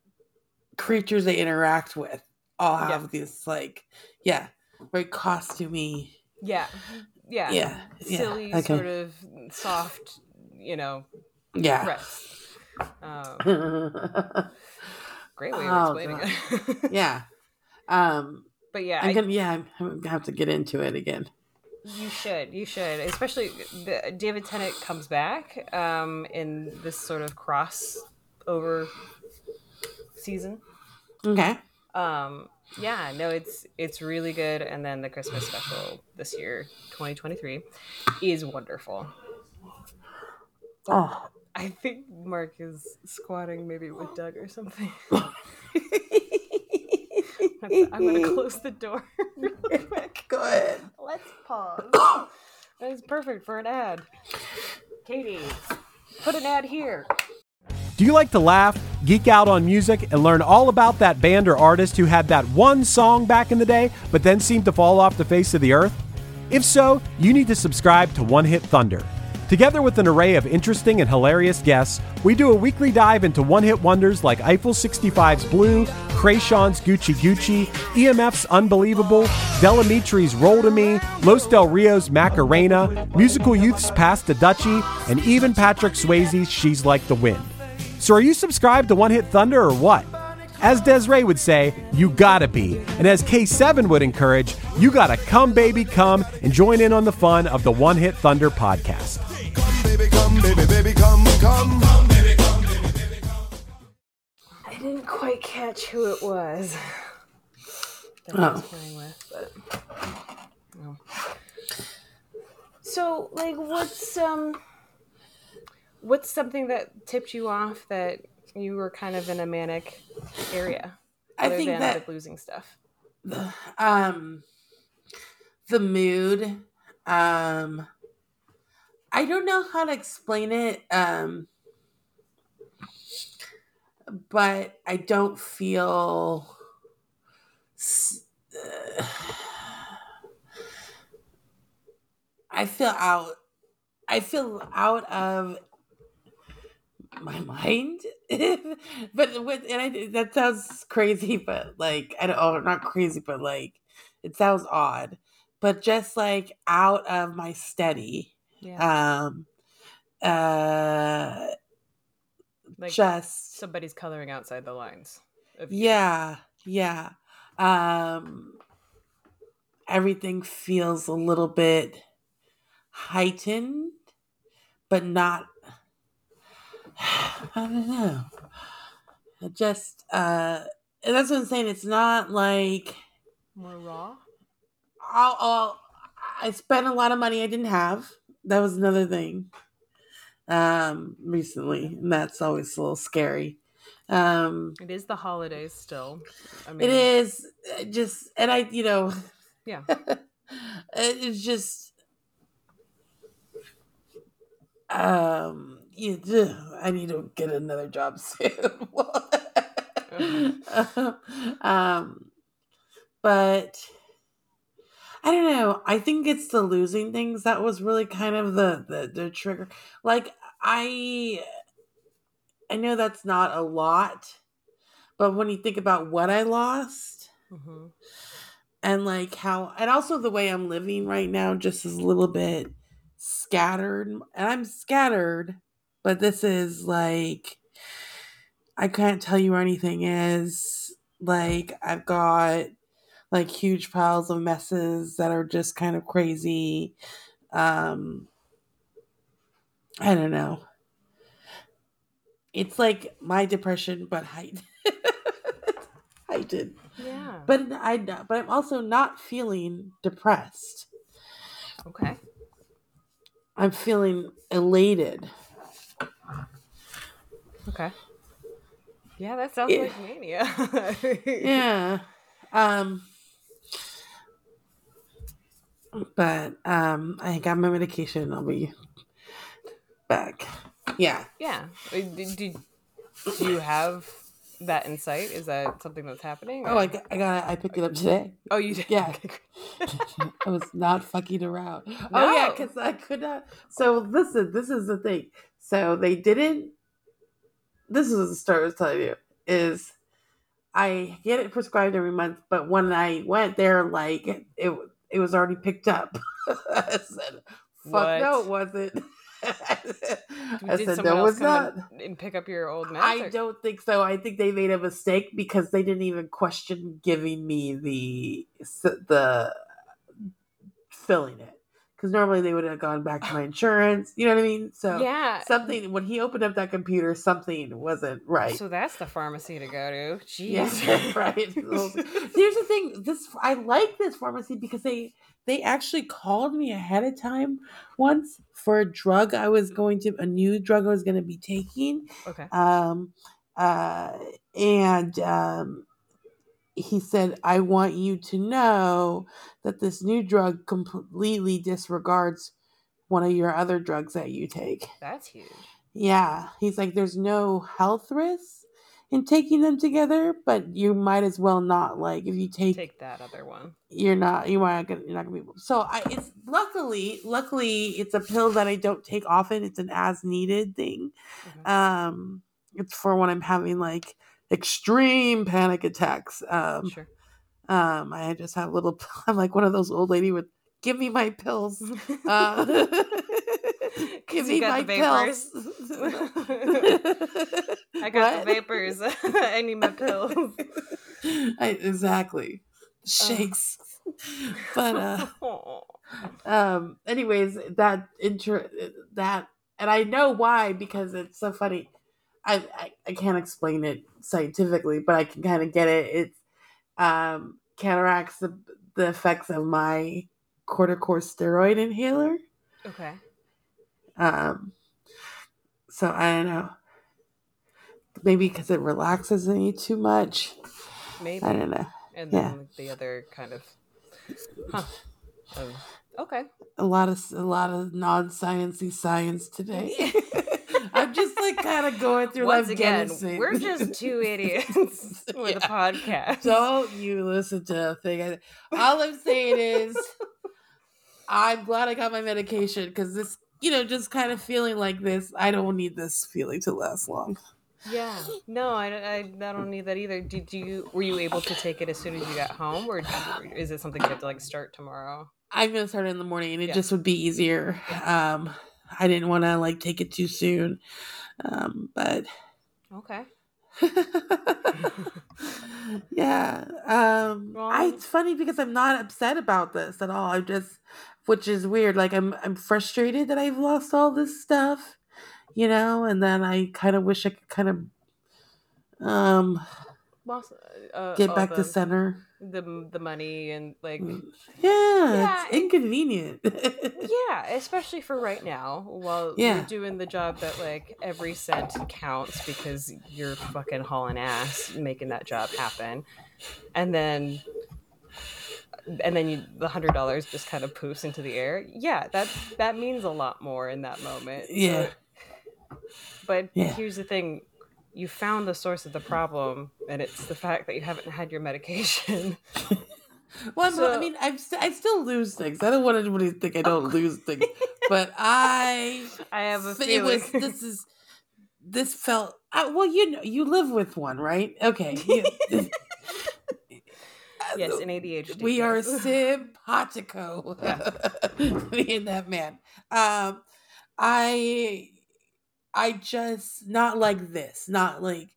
Speaker 4: creatures they interact with all
Speaker 3: Yeah.
Speaker 4: have these like yeah very costumey
Speaker 3: Yeah, yeah,
Speaker 4: yeah yeah
Speaker 3: silly
Speaker 4: okay
Speaker 3: sort of soft, you know,
Speaker 4: yeah
Speaker 3: threats. Um, [LAUGHS] great way of
Speaker 4: Oh,
Speaker 3: explaining
Speaker 4: God.
Speaker 3: it. [LAUGHS]
Speaker 4: yeah um
Speaker 3: but yeah,
Speaker 4: I'm gonna yeah I'm, I'm gonna have to get into it again
Speaker 3: You should. You should. Especially the, David Tennant comes back um, in this sort of cross over season.
Speaker 4: okay
Speaker 3: Um, yeah, no, it's it's really good. And then the Christmas special this year, 2023, is wonderful.
Speaker 4: oh
Speaker 3: I think Mark is squatting maybe with Doug or something. [LAUGHS] [LAUGHS] I'm gonna close the door [LAUGHS] really quick.
Speaker 4: go ahead
Speaker 3: Let's pause. [COUGHS] That is perfect for an ad. Katie, put an ad here.
Speaker 1: Do you like to laugh, geek out on music, and learn all about that band or artist who had that one song back in the day, but then seemed to fall off the face of the earth? If so, you need to subscribe to One Hit Thunder. Together with an array of interesting and hilarious guests, we do a weekly dive into one hit wonders like Eiffel 65's Blue, Kreayshawn's Gucci Gucci, EMF's Unbelievable, Del Amitri's Roll to Me, Los Del Rio's Macarena, Musical Youth's Pass to Dutchie, and even Patrick Swayze's She's Like the Wind. So are you subscribed to One Hit Thunder or what? As Des'ree would say, you gotta be. And as K7 would encourage, you gotta come, baby, come and join in on the fun of the One Hit Thunder podcast.
Speaker 2: Come, baby, come, baby, baby, come, come.
Speaker 3: I didn't quite catch who it was that I was playing with, but. no. So, like, what's um, what's something that tipped you off that you were kind of in a manic area,
Speaker 4: I
Speaker 3: other
Speaker 4: think
Speaker 3: than
Speaker 4: that-
Speaker 3: losing stuff?
Speaker 4: um the mood um i don't know how to explain it um but i don't feel [SIGHS] i feel out i feel out of my mind. [LAUGHS] But with and I, that sounds crazy but like i don't oh not crazy but like it sounds odd. But just like out of my steady
Speaker 3: Yeah,
Speaker 4: um uh
Speaker 3: like
Speaker 4: just
Speaker 3: somebody's coloring outside the lines.
Speaker 4: yeah yeah um everything feels a little bit heightened but not [SIGHS] i don't know just uh and that's what i'm saying it's not like
Speaker 3: more raw.
Speaker 4: I'll, I'll, I spent a lot of money I didn't have. That was another thing. Um, recently, and that's always a little scary. Um,
Speaker 3: It is the holidays still. I mean,
Speaker 4: it is uh, just, and I, you know,
Speaker 3: Yeah. [LAUGHS]
Speaker 4: it's just, um, you, ugh, I need to get another job soon. [LAUGHS] um, but I don't know. I think it's the losing things that was really kind of the the, the trigger. Like I I know that's not a lot, but when you think about what I lost
Speaker 3: hmm
Speaker 4: and like how, and also the way I'm living right now, just is a little bit scattered, and I'm scattered, but this is like, I can't tell you where anything is. Like, I've got like huge piles of messes that are just kind of crazy. Um, I don't know. It's like my depression, but height. [LAUGHS] heightened.
Speaker 3: Yeah.
Speaker 4: But I, but I'm also not feeling depressed.
Speaker 3: okay.
Speaker 4: I'm feeling elated.
Speaker 3: Okay. Yeah, that sounds
Speaker 4: Yeah.
Speaker 3: like mania. [LAUGHS]
Speaker 4: Yeah. Um. But um, I got my medication. I'll be back. Yeah.
Speaker 3: Yeah. Uh, Did, did, do you have that insight? Is that something that's happening?
Speaker 4: Oh, I got, I got. I picked it up today.
Speaker 3: Oh, you did.
Speaker 4: Yeah. [LAUGHS] I was not fucking around. Oh yeah, because I could not. So listen, this is the thing. So they didn't. This is the story I was telling you. Is I get it prescribed every month, but when I went there, like it, it was already picked up. [LAUGHS] I said, "Fuck no, it wasn't." [LAUGHS] I
Speaker 3: Did
Speaker 4: said, "No, it's not."
Speaker 3: and pick up your old meds?
Speaker 4: I
Speaker 3: or-
Speaker 4: don't think so. I think they made a mistake because they didn't even question giving me the the filling it. Because normally they would have gone back to my insurance. You know what I mean? So
Speaker 3: Yeah.
Speaker 4: something when he opened up that computer, something wasn't right.
Speaker 3: So that's the pharmacy to go to. Jeez.
Speaker 4: Yeah, [LAUGHS] right. [LAUGHS] Here's the thing. This I like this pharmacy because they they actually called me ahead of time once for a drug I was going to a new drug I was going to be taking
Speaker 3: Okay.
Speaker 4: um, uh, and um, he said, I want you to know that this new drug completely disregards one of your other drugs that you take.
Speaker 3: That's huge.
Speaker 4: Yeah. He's like, there's no health risks in taking them together, but you might as well not. Like, if you take,
Speaker 3: Take that other one.
Speaker 4: you're not, you might not gonna, you're not gonna be able. So I, it's luckily, luckily, it's a pill that I don't take often. It's an as needed thing.
Speaker 3: Mhm.
Speaker 4: Um, it's for when I'm having like extreme panic attacks. Um,
Speaker 3: sure.
Speaker 4: um, I just have little. [LAUGHS] I'm like one of those old lady with give me my pills. [LAUGHS] Uh, [LAUGHS] give me my
Speaker 3: the
Speaker 4: pills.
Speaker 3: I got
Speaker 4: What?
Speaker 3: the vapors. I need my pills.
Speaker 4: I, exactly shakes. but uh, um anyways that intro that and i know why because it's so funny I, I i can't explain it scientifically but i can kind of get it it's um counteracts the the effects of my corticosteroid inhaler
Speaker 3: okay.
Speaker 4: um so i don't know maybe because it relaxes me too much
Speaker 3: Maybe.
Speaker 4: i don't know
Speaker 3: And
Speaker 4: yeah.
Speaker 3: then the other kind of. Huh. Um, okay.
Speaker 4: a lot of a lot of non-sciencey science today [LAUGHS] i'm just like kind of going through
Speaker 3: Once
Speaker 4: life
Speaker 3: again, we're just two [LAUGHS] idiots [LAUGHS] with a podcast.
Speaker 4: Don't you listen to a thing. All I'm saying is, I'm glad I got my medication because this, you know, just kind of feeling like this, I don't need this feeling to last long.
Speaker 3: Yeah. No, I, I, I don't need that either. Did you? Were you able to take it as soon as you got home, or did- is it something you have to like start tomorrow?
Speaker 4: I'm gonna start in the morning, and it
Speaker 3: Yeah.
Speaker 4: just would be easier. Um, I didn't want to like take it too soon, um, but
Speaker 3: Okay. [LAUGHS]
Speaker 4: yeah. Um I, it's funny because I'm not upset about this at all. I'm just which is weird. Like I'm I'm frustrated that I've lost all this stuff, you know, and then I kind of wish I could kind of um
Speaker 3: Well, uh,
Speaker 4: get back
Speaker 3: the,
Speaker 4: to center.
Speaker 3: The the money and like
Speaker 4: Yeah,
Speaker 3: Yeah,
Speaker 4: it's inconvenient. [LAUGHS]
Speaker 3: yeah, especially for right now while
Speaker 4: Yeah.
Speaker 3: you're doing the job that like every cent counts because you're fucking hauling ass making that job happen, and then and then you, the hundred dollars just kind of poofs into the air. Yeah, that that means a lot more in that moment. So-
Speaker 4: Yeah.
Speaker 3: but
Speaker 4: Yeah.
Speaker 3: here's the thing. You found the source of the problem, and it's the fact that you haven't had your medication. [LAUGHS]
Speaker 4: Well, I'm, I mean, I'm st- I still lose things. I don't want anybody to think I don't lose things, but [LAUGHS] I
Speaker 3: I have a
Speaker 4: it
Speaker 3: feeling.
Speaker 4: was this is this felt uh, well. You know, you live with one, right? Okay. You- [LAUGHS]
Speaker 3: Yes, an ADHD.
Speaker 4: we are simpatico. Me and that man. Um, I, I just not like this. Not like.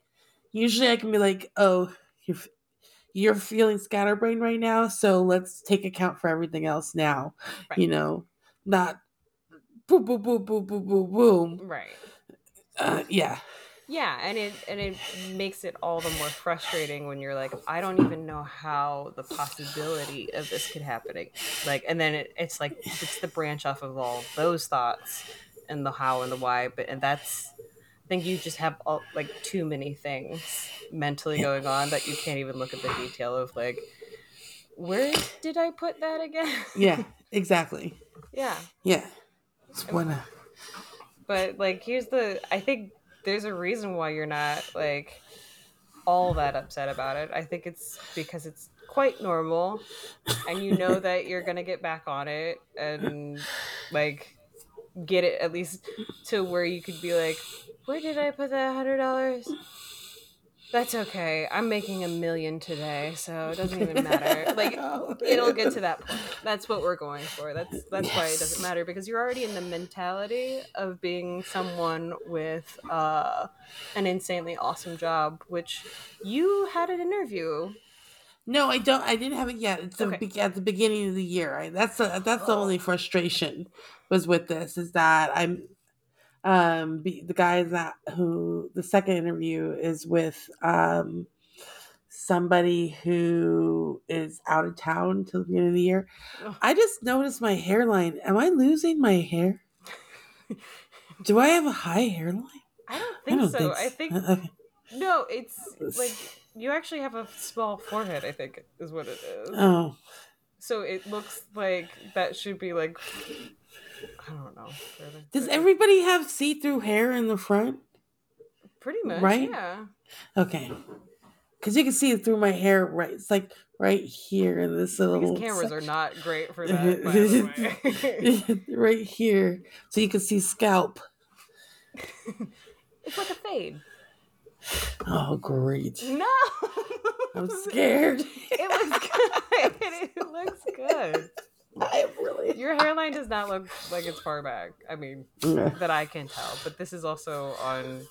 Speaker 4: Usually, I can be like, "Oh, you're you're feeling scatterbrained right now, so let's take account for everything else now."
Speaker 3: Right.
Speaker 4: You know, not boom, boom, boom, boom, boom, boom, boom.
Speaker 3: Right.
Speaker 4: Uh, yeah.
Speaker 3: Yeah, and it and it makes it all the more frustrating when you're like, I don't even know how the possibility of this could happen. Like, and then it, it's like it's the branch off of all those thoughts and the how and the why. But and that's, I think you just have all, like too many things mentally going on that you can't even look at the detail of like, where did I put that again?
Speaker 4: Yeah. [LAUGHS] Exactly.
Speaker 3: yeah.
Speaker 4: Yeah. Just wanna.
Speaker 3: Uh, but like, here's the. I think there's a reason why you're not like all that upset about it. I think it's because it's quite normal, and you know [LAUGHS] that you're gonna get back on it and like get it at least to where you could be like, where did I put that hundred dollars? That's okay. I'm making a million today, so it doesn't even matter. [LAUGHS] Like it'll get to that point. That's what we're going for. That's that's why it doesn't matter because you're already in the mentality of being someone with uh, an insanely awesome job, which you had an interview.
Speaker 4: No, I don't. I didn't have it yet. It's the
Speaker 3: Okay.
Speaker 4: be- at the beginning of the year. I, that's the that's the only frustration was with this is that I'm um be, the guy that who the second interview is with um somebody who is out of town till the beginning of the year.
Speaker 3: Ugh.
Speaker 4: I just noticed my hairline. Am I losing my hair? [LAUGHS] Do I have a high hairline?
Speaker 3: I don't think so. I
Speaker 4: so.
Speaker 3: think
Speaker 4: Uh, okay.
Speaker 3: no. It's like you actually have a small forehead. I think is what it is.
Speaker 4: Oh,
Speaker 3: So it looks like that should be like I don't know.
Speaker 4: does everybody have see-through hair in the front?
Speaker 3: pretty much
Speaker 4: right?
Speaker 3: Yeah.
Speaker 4: Okay. Because you can see it through my hair, right? It's like right here in this little.
Speaker 3: These cameras are not great for that. [LAUGHS] By the way. [LAUGHS]
Speaker 4: right here, so you can see scalp. [LAUGHS]
Speaker 3: it's like a fade.
Speaker 4: Oh, great!
Speaker 3: No.
Speaker 4: I'm [LAUGHS] scared.
Speaker 3: It looks good. [LAUGHS] It looks good.
Speaker 4: I am really.
Speaker 3: Your hairline does not look like it's far back. I mean, that I can tell. But this is also on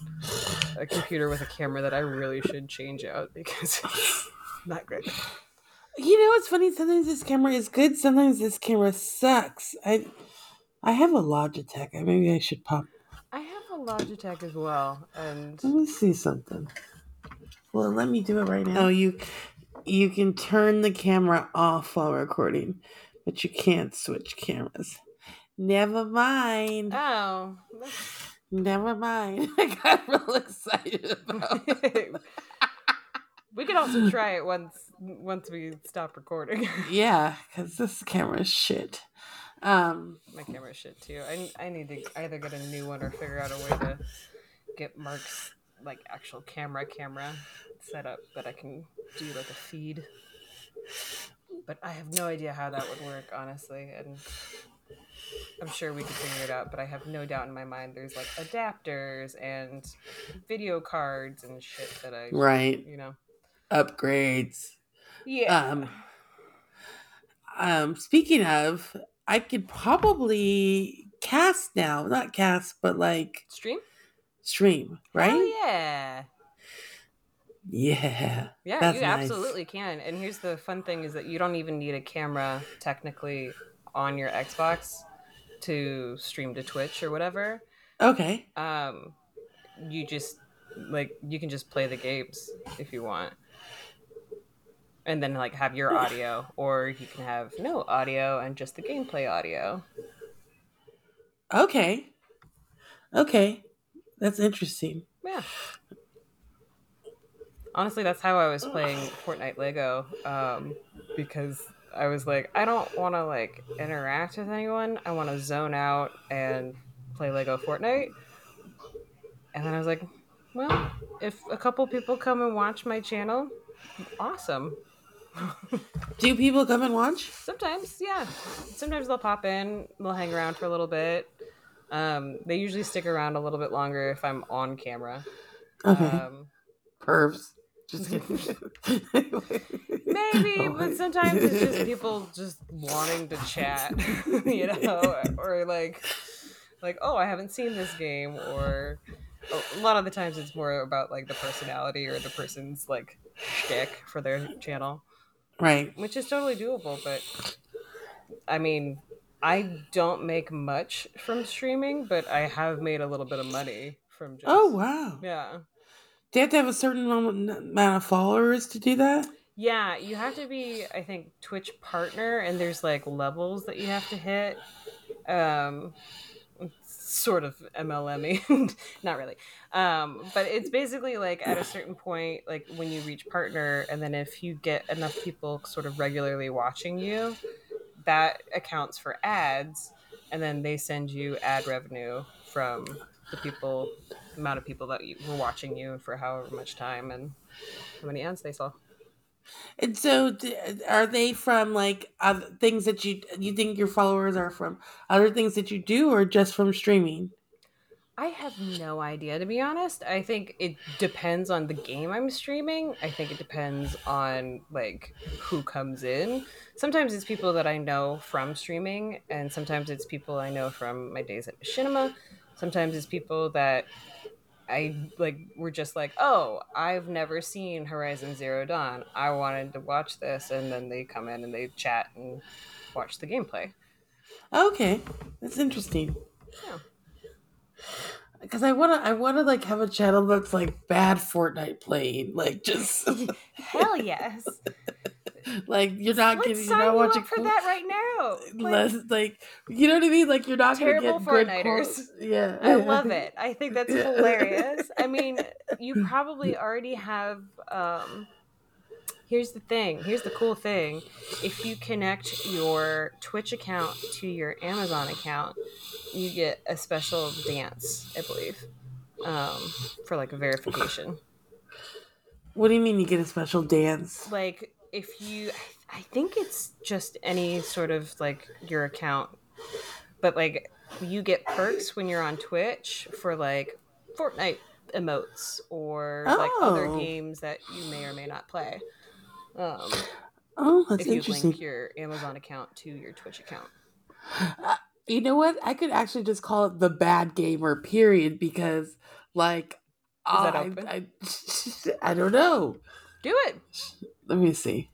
Speaker 3: a computer with a camera that I really should change out because it's [LAUGHS] not great.
Speaker 4: You know what's funny? Sometimes this camera is good. Sometimes this camera sucks. I, I have a Logitech. Maybe I should pop.
Speaker 3: I have a Logitech as well, and
Speaker 4: Let me see something. Well, let me do it right now. Oh, you, you can turn the camera off while recording, but you can't switch cameras. Never mind.
Speaker 3: oh,
Speaker 4: Never mind. [LAUGHS] I got real excited about [LAUGHS]
Speaker 3: we could also try it once once we stop recording.
Speaker 4: Yeah, because this camera is shit. Um,
Speaker 3: My camera shit too. I, I need to either get a new one or figure out a way to get Mark's like actual camera camera set up that I can do like a feed. But I have no idea how that would work, honestly, and I'm sure we could figure it out. But I have no doubt in my mind there's like adapters and video cards and shit that I,
Speaker 4: right.
Speaker 3: you know,
Speaker 4: Upgrades.
Speaker 3: yeah.
Speaker 4: Um, um, speaking of, I could probably cast now. Not cast, but like
Speaker 3: Stream,
Speaker 4: stream, right?
Speaker 3: Oh yeah.
Speaker 4: Yeah.
Speaker 3: Yeah, you
Speaker 4: nice.
Speaker 3: absolutely can. And here's the fun thing is that you don't even need a camera technically on your Xbox to stream to Twitch or whatever.
Speaker 4: Okay.
Speaker 3: Um you just like you can just play the games if you want. And then like have your audio or you can have no audio and just the gameplay audio.
Speaker 4: Okay. Okay. That's interesting.
Speaker 3: Yeah. Honestly, that's how I was playing Fortnite Lego. Um, because I was like, I don't want to like interact with anyone. I want to zone out and play Lego Fortnite. And then I was like, well, if a couple people come and watch my channel, awesome. [LAUGHS]
Speaker 4: Do people come and watch?
Speaker 3: Sometimes, yeah. Sometimes they'll pop in, they'll hang around for a little bit. Um, they usually stick around a little bit longer if I'm on camera.
Speaker 4: Okay.
Speaker 3: Um,
Speaker 4: Pervs. Just kidding. [LAUGHS] [LAUGHS]
Speaker 3: maybe,
Speaker 4: Oh,
Speaker 3: but sometimes it's just people just wanting to chat, you know, or like, like, oh, I haven't seen this game, or a lot of the times it's more about like the personality or the person's like shtick for their channel.
Speaker 4: Right.
Speaker 3: which is totally doable but i mean i don't make much from streaming but i have made a little bit of money from just
Speaker 4: Oh wow.
Speaker 3: yeah
Speaker 4: Do you have to have a certain amount amount of followers to do that?
Speaker 3: yeah you have to be i think twitch partner and there's like levels that you have to hit um sort of mlm [LAUGHS] [LAUGHS] not really. Um but it's basically like at a certain point like when you reach partner and then if you get enough people sort of regularly watching you that accounts for ads and then they send you ad revenue from the people amount of people that you, were watching you for however much time and how many ads they saw
Speaker 4: And so, d- uh, are they from like other things that you you think your followers are from other things that you do, or just from streaming?
Speaker 3: I have no idea to be honest. I think it depends on the game I'm streaming. I think it depends on like who comes in. Sometimes it's people that I know from streaming and sometimes it's people I know from my days at Machinima. Sometimes it's people that I like were just like, "Oh, I've never seen Horizon Zero Dawn. I wanted to watch this." And then they come in and they chat and watch the gameplay.
Speaker 4: Okay, that's interesting.
Speaker 3: Yeah.
Speaker 4: Because I wanna, I wanna like have a channel that's like bad Fortnite playing, like just [LAUGHS]
Speaker 3: Hell yes.
Speaker 4: Like you're not
Speaker 3: Let's
Speaker 4: getting, you're not watching
Speaker 3: up for
Speaker 4: cool-
Speaker 3: that right now. Like,
Speaker 4: less like you know what I mean. Like you're not gonna get good.
Speaker 3: Fortniters.
Speaker 4: qual- yeah,
Speaker 3: I love it. I think [LAUGHS] that's
Speaker 4: Yeah.
Speaker 3: hilarious. I mean, you [LAUGHS] probably already have. Um, here's the thing. Here's the cool thing. If you connect your Twitch account to your Amazon account, you get a special dance, I believe, um, for like a verification.
Speaker 4: What do you mean you get a special dance?
Speaker 3: Like if you, I think it's just any sort of like your account, but like you get perks when you're on Twitch for like Fortnite emotes or like other
Speaker 4: Oh.
Speaker 3: games that you may or may not play. Um,
Speaker 4: Oh, that's
Speaker 3: if you
Speaker 4: interesting.
Speaker 3: link your Amazon account to your Twitch account.
Speaker 4: You know what? I could actually just call it the bad gamer period because, like, I. I, [LAUGHS] I don't know.
Speaker 3: Do it.
Speaker 4: Let me see.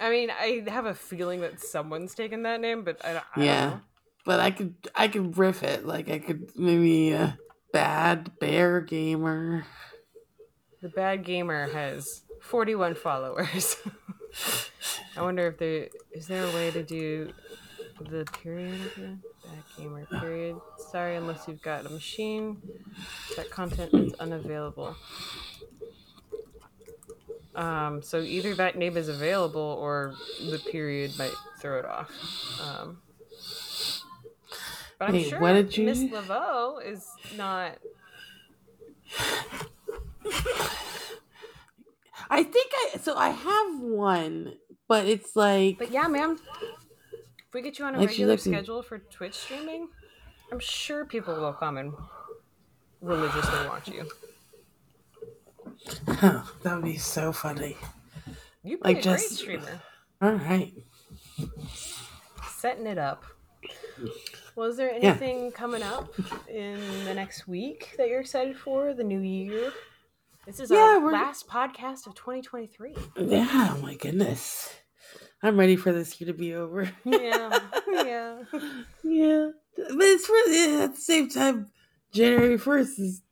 Speaker 3: I mean, I have a feeling that someone's taken that name, but I don't, I
Speaker 4: yeah, but I could, I could riff it. Like, I could maybe uh, bad bear gamer.
Speaker 3: The bad gamer has 41 followers. [LAUGHS] I wonder if there is there a way to do the period again? Bad gamer period. Sorry, unless you've got a machine. That content is unavailable. Um, so either that name is available or the period might throw it off. Um, but I'm
Speaker 4: Wait,
Speaker 3: sure
Speaker 4: what did you-
Speaker 3: Miss Laveau is not
Speaker 4: I think I so I have one, but it's like
Speaker 3: But yeah, ma'am. If we get you on a
Speaker 4: Actually,
Speaker 3: regular schedule for Twitch streaming, I'm sure people will come and religiously watch you.
Speaker 4: That would be so funny.
Speaker 3: You'd be
Speaker 4: Like
Speaker 3: a
Speaker 4: just-
Speaker 3: great streamer.
Speaker 4: All right.
Speaker 3: Setting it up. Well, is there
Speaker 4: Yeah.
Speaker 3: anything coming up in the next week that you're excited for? The new year? This is
Speaker 4: Yeah,
Speaker 3: our
Speaker 4: we're-
Speaker 3: last podcast of 2023.
Speaker 4: Yeah, oh my goodness. I'm ready for this year to be over.
Speaker 3: Yeah, [LAUGHS] yeah.
Speaker 4: yeah. But it's really at the same time, January 1st is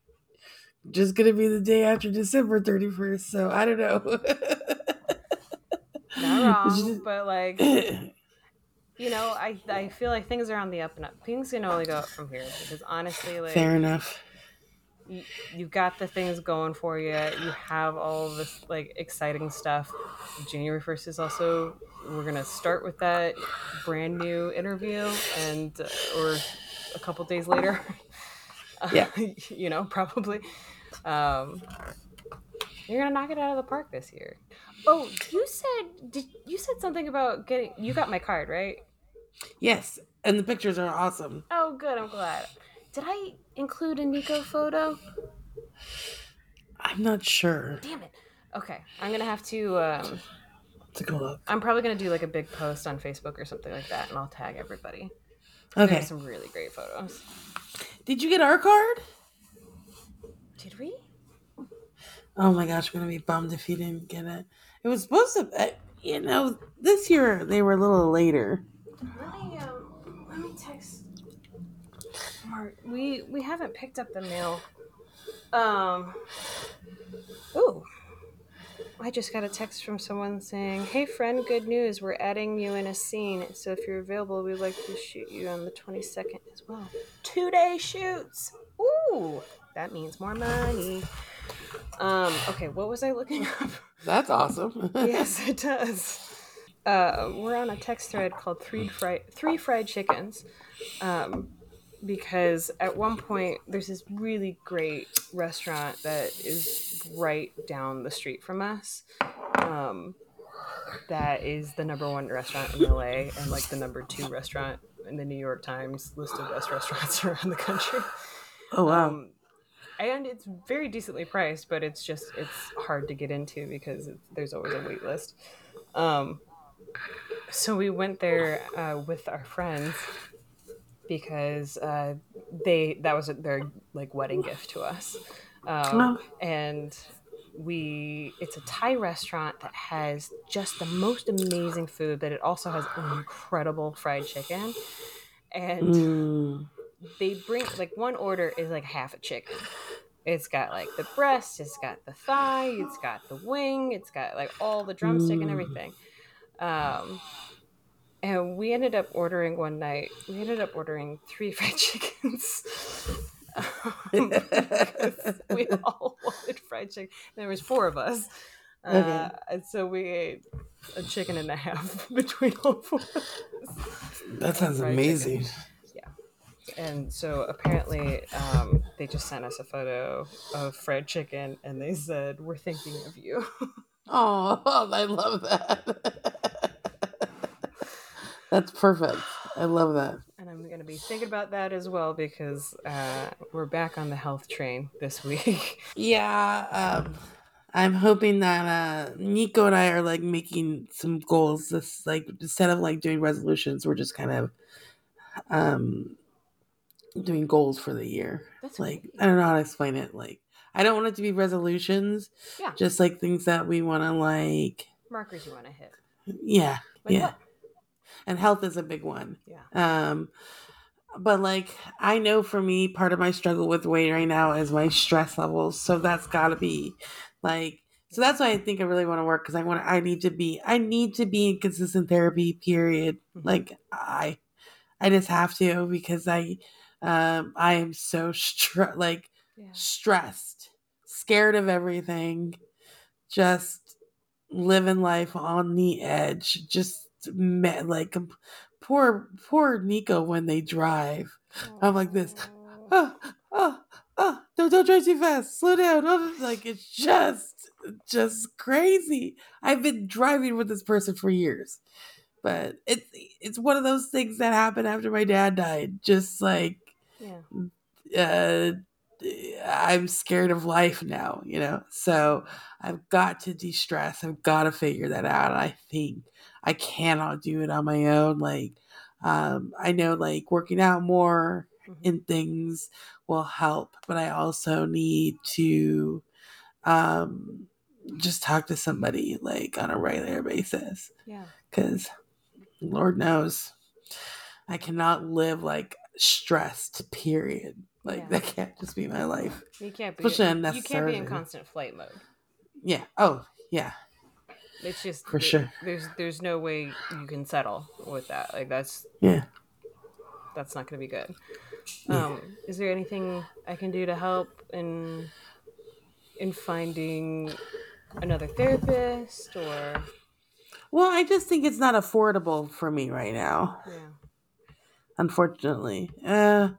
Speaker 4: just gonna be the day after December 31st, so I don't know. [LAUGHS]
Speaker 3: Not [LAUGHS] wrong,
Speaker 4: just-
Speaker 3: but like, [CLEARS THROAT] you know, I, I feel like things are on the up and up. Things can only go up from here because honestly, like,
Speaker 4: Fair enough.
Speaker 3: you, you've got the things going for you. You have all this like exciting stuff. January first is also we're gonna start with that brand new interview, and uh, or a couple days later.
Speaker 4: Yeah. [LAUGHS]
Speaker 3: you know, probably. Um, you're gonna knock it out of the park this year. Oh, you said did you said something about getting? You got my card right?
Speaker 4: Yes. and the pictures are awesome.
Speaker 3: Oh, good. I'm glad. Did I include a Nico photo?
Speaker 4: I'm not sure.
Speaker 3: Damn it. Okay, I'm gonna have to. Um,
Speaker 4: Take a look.
Speaker 3: I'm probably gonna do like a big post on Facebook or something like that, and I'll tag everybody.
Speaker 4: Okay.
Speaker 3: some really great photos.
Speaker 4: Did you get our card?
Speaker 3: Did we?
Speaker 4: Oh my gosh, I'm gonna be bummed if you didn't get it. It was supposed to. Uh, you know, this year they were a little later.
Speaker 3: Let me um, let me text. Mark, we we haven't picked up the mail. Um. Ooh. I just got a text from someone saying, "Hey friend, good news. We're adding you in a scene. So if you're available, we'd like to shoot you on the 22nd as well. Two day shoots. Ooh, that means more money." Um. Okay, what was I looking [LAUGHS] up?
Speaker 4: That's awesome. [LAUGHS]
Speaker 3: yes, it does. Uh, we're on a text thread called Three Fried Three Fried Chickens, um, because at one point there's this really great restaurant that is right down the street from us. Um, that is the number one restaurant in LA and like the number two restaurant in the New York Times list of best restaurants [LAUGHS] around the country.
Speaker 4: oh wow.
Speaker 3: Um, and it's very decently priced, but it's just it's hard to get into because it's, there's always a wait list. Um, so we went there uh, with our friends because uh, they that was their like wedding gift to us, um, and we it's a Thai restaurant that has just the most amazing food, but it also has incredible fried chicken, and
Speaker 4: Mm.
Speaker 3: They bring like one order is like half a chicken. It's got like the breast, it's got the thigh, it's got the wing, it's got like all the drumstick and
Speaker 4: Mm.
Speaker 3: everything. Um, and we ended up ordering one night. We ended up ordering three [LAUGHS] fried chickens. [LAUGHS] Um, we all [LAUGHS] wanted fried chicken. There was four of us, uh,
Speaker 4: Okay.
Speaker 3: and so we ate a chicken and a half between all four. of us.
Speaker 4: That sounds amazing.
Speaker 3: And so apparently, um, they just sent us a photo of fried chicken, and they said, "We're thinking of you." [LAUGHS]
Speaker 4: Oh, I love that. [LAUGHS] That's perfect. I love that.
Speaker 3: and I'm going to be thinking about that as well because uh, we're back on the health train this week. [LAUGHS]
Speaker 4: Yeah, um, I'm hoping that uh, Nico and I are like making some goals. This like instead of like doing resolutions, we're just kind of um doing goals for the year.
Speaker 3: That's
Speaker 4: like. I don't know how to explain it. Like I don't want it to be resolutions,
Speaker 3: yeah,
Speaker 4: just like things that we want to like.
Speaker 3: markers you want to hit.
Speaker 4: Yeah,
Speaker 3: Like
Speaker 4: yeah,
Speaker 3: what?
Speaker 4: and health is a big one.
Speaker 3: Yeah.
Speaker 4: Um, but like I know for me, part of my struggle with weight right now is my stress levels. So that's got to be like. So that's why I think I really want to work because I want. I need to be. I need to be in consistent therapy. Period.
Speaker 3: Mhm.
Speaker 4: Like I, I just have to because I, um, I am so [LAUGHS] stre- like
Speaker 3: Yeah.
Speaker 4: stressed, scared of everything, just living life on the edge. Just me- like poor, poor Nico when they drive. I'm like this. Oh, oh, oh! Don't don't drive too fast. Slow down. [LAUGHS] Like it's just, just crazy. I've been driving with this person for years, but it's it's one of those things that happened after my dad died. Just like
Speaker 3: Yeah.
Speaker 4: uh, I'm scared of life now, you know. So I've got to de-stress. I've got to figure that out. I think I cannot do it on my own. Like, um, I know like working out more
Speaker 3: Mhm.
Speaker 4: and things will help, but I also need to um, just talk to somebody like on a regular basis
Speaker 3: Yeah.
Speaker 4: because Lord knows I cannot live like stressed. Period. Like
Speaker 3: Yeah.
Speaker 4: that can't just be my life.
Speaker 3: You can't be.
Speaker 4: Especially
Speaker 3: you can't be in constant flight mode.
Speaker 4: Yeah. Oh yeah.
Speaker 3: It's just
Speaker 4: For
Speaker 3: there-
Speaker 4: sure.
Speaker 3: There's there's no way you can settle with that. Like that's
Speaker 4: Yeah.
Speaker 3: that's not going to be good.
Speaker 4: Yeah.
Speaker 3: Um, is there anything I can do to help in in finding another therapist or
Speaker 4: Well, I just think it's not affordable for me right now.
Speaker 3: yeah?
Speaker 4: Unfortunately. Uh,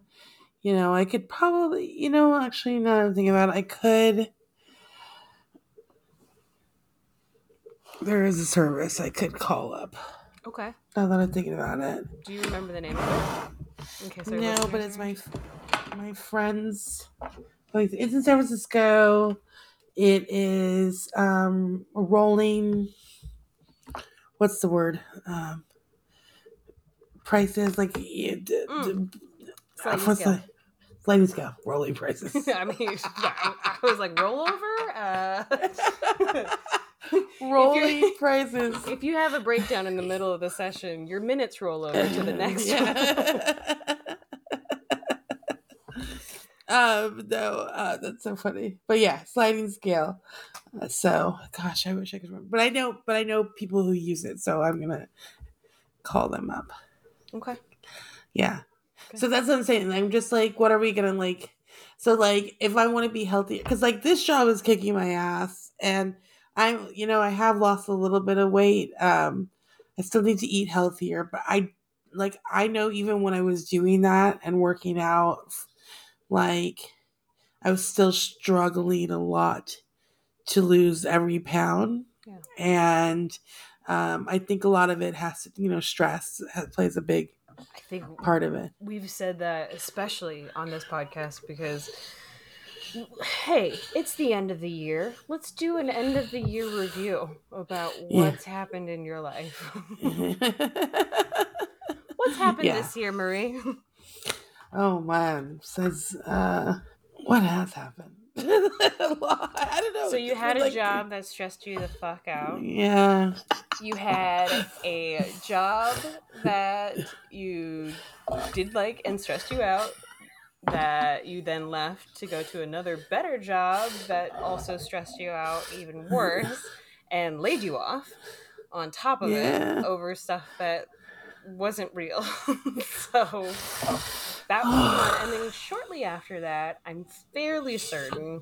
Speaker 4: you know, I could probably, you know, actually, now that I'm thinking about it, I could. There is a service I could call up.
Speaker 3: Okay.
Speaker 4: Now that I'm thinking about it.
Speaker 3: Do you remember the name of it? In case our
Speaker 4: No, but it's my my friends. like, It's in San Francisco. It is um rolling. What's the word? Um, prices like
Speaker 3: Mm.
Speaker 4: d-
Speaker 3: Sliding
Speaker 4: what's
Speaker 3: scale.
Speaker 4: the sliding scale? Rolling prices. [LAUGHS]
Speaker 3: I mean, yeah, I was like rollover. Uh, [LAUGHS]
Speaker 4: rolling prices.
Speaker 3: if you have a breakdown in the middle of the session, your minutes roll over to the [LAUGHS] next one.
Speaker 4: Yeah. um, no, uh, that's so funny. But yeah, sliding scale. Uh, so, gosh, I wish I could remember. But I know, but I know people who use it, so I'm gonna call them up.
Speaker 3: Okay.
Speaker 4: Yeah.
Speaker 3: Okay.
Speaker 4: So that's what I'm saying. I'm just like, what are we gonna like? So like, if I want to be healthy, because like this job is kicking my ass, and I'm, you know, I have lost a little bit of weight. Um, I still need to eat healthier, but I like I know even when I was doing that and working out, like I was still struggling a lot to lose every pound,
Speaker 3: Yeah.
Speaker 4: and um, I think a lot of it has to, you know, stress has, plays a big
Speaker 3: I think
Speaker 4: part of it.
Speaker 3: we've said that especially on this podcast because hey it's the end of the year let's do an end of the year review about
Speaker 4: Yeah.
Speaker 3: what's happened in your life [LAUGHS] what's happened
Speaker 4: Yeah.
Speaker 3: this year marie [LAUGHS]
Speaker 4: oh man, says uh, what has happened? [LAUGHS] I don't know.
Speaker 3: so you had a
Speaker 4: like-
Speaker 3: job that stressed you the fuck out
Speaker 4: Yeah.
Speaker 3: you had a job that you did like and stressed you out that you then left to go to another better job that also stressed you out even [LAUGHS] worse and laid you off on top of
Speaker 4: Yeah.
Speaker 3: it over stuff that wasn't real [LAUGHS] so that one and then [SIGHS] shortly after that i'm fairly certain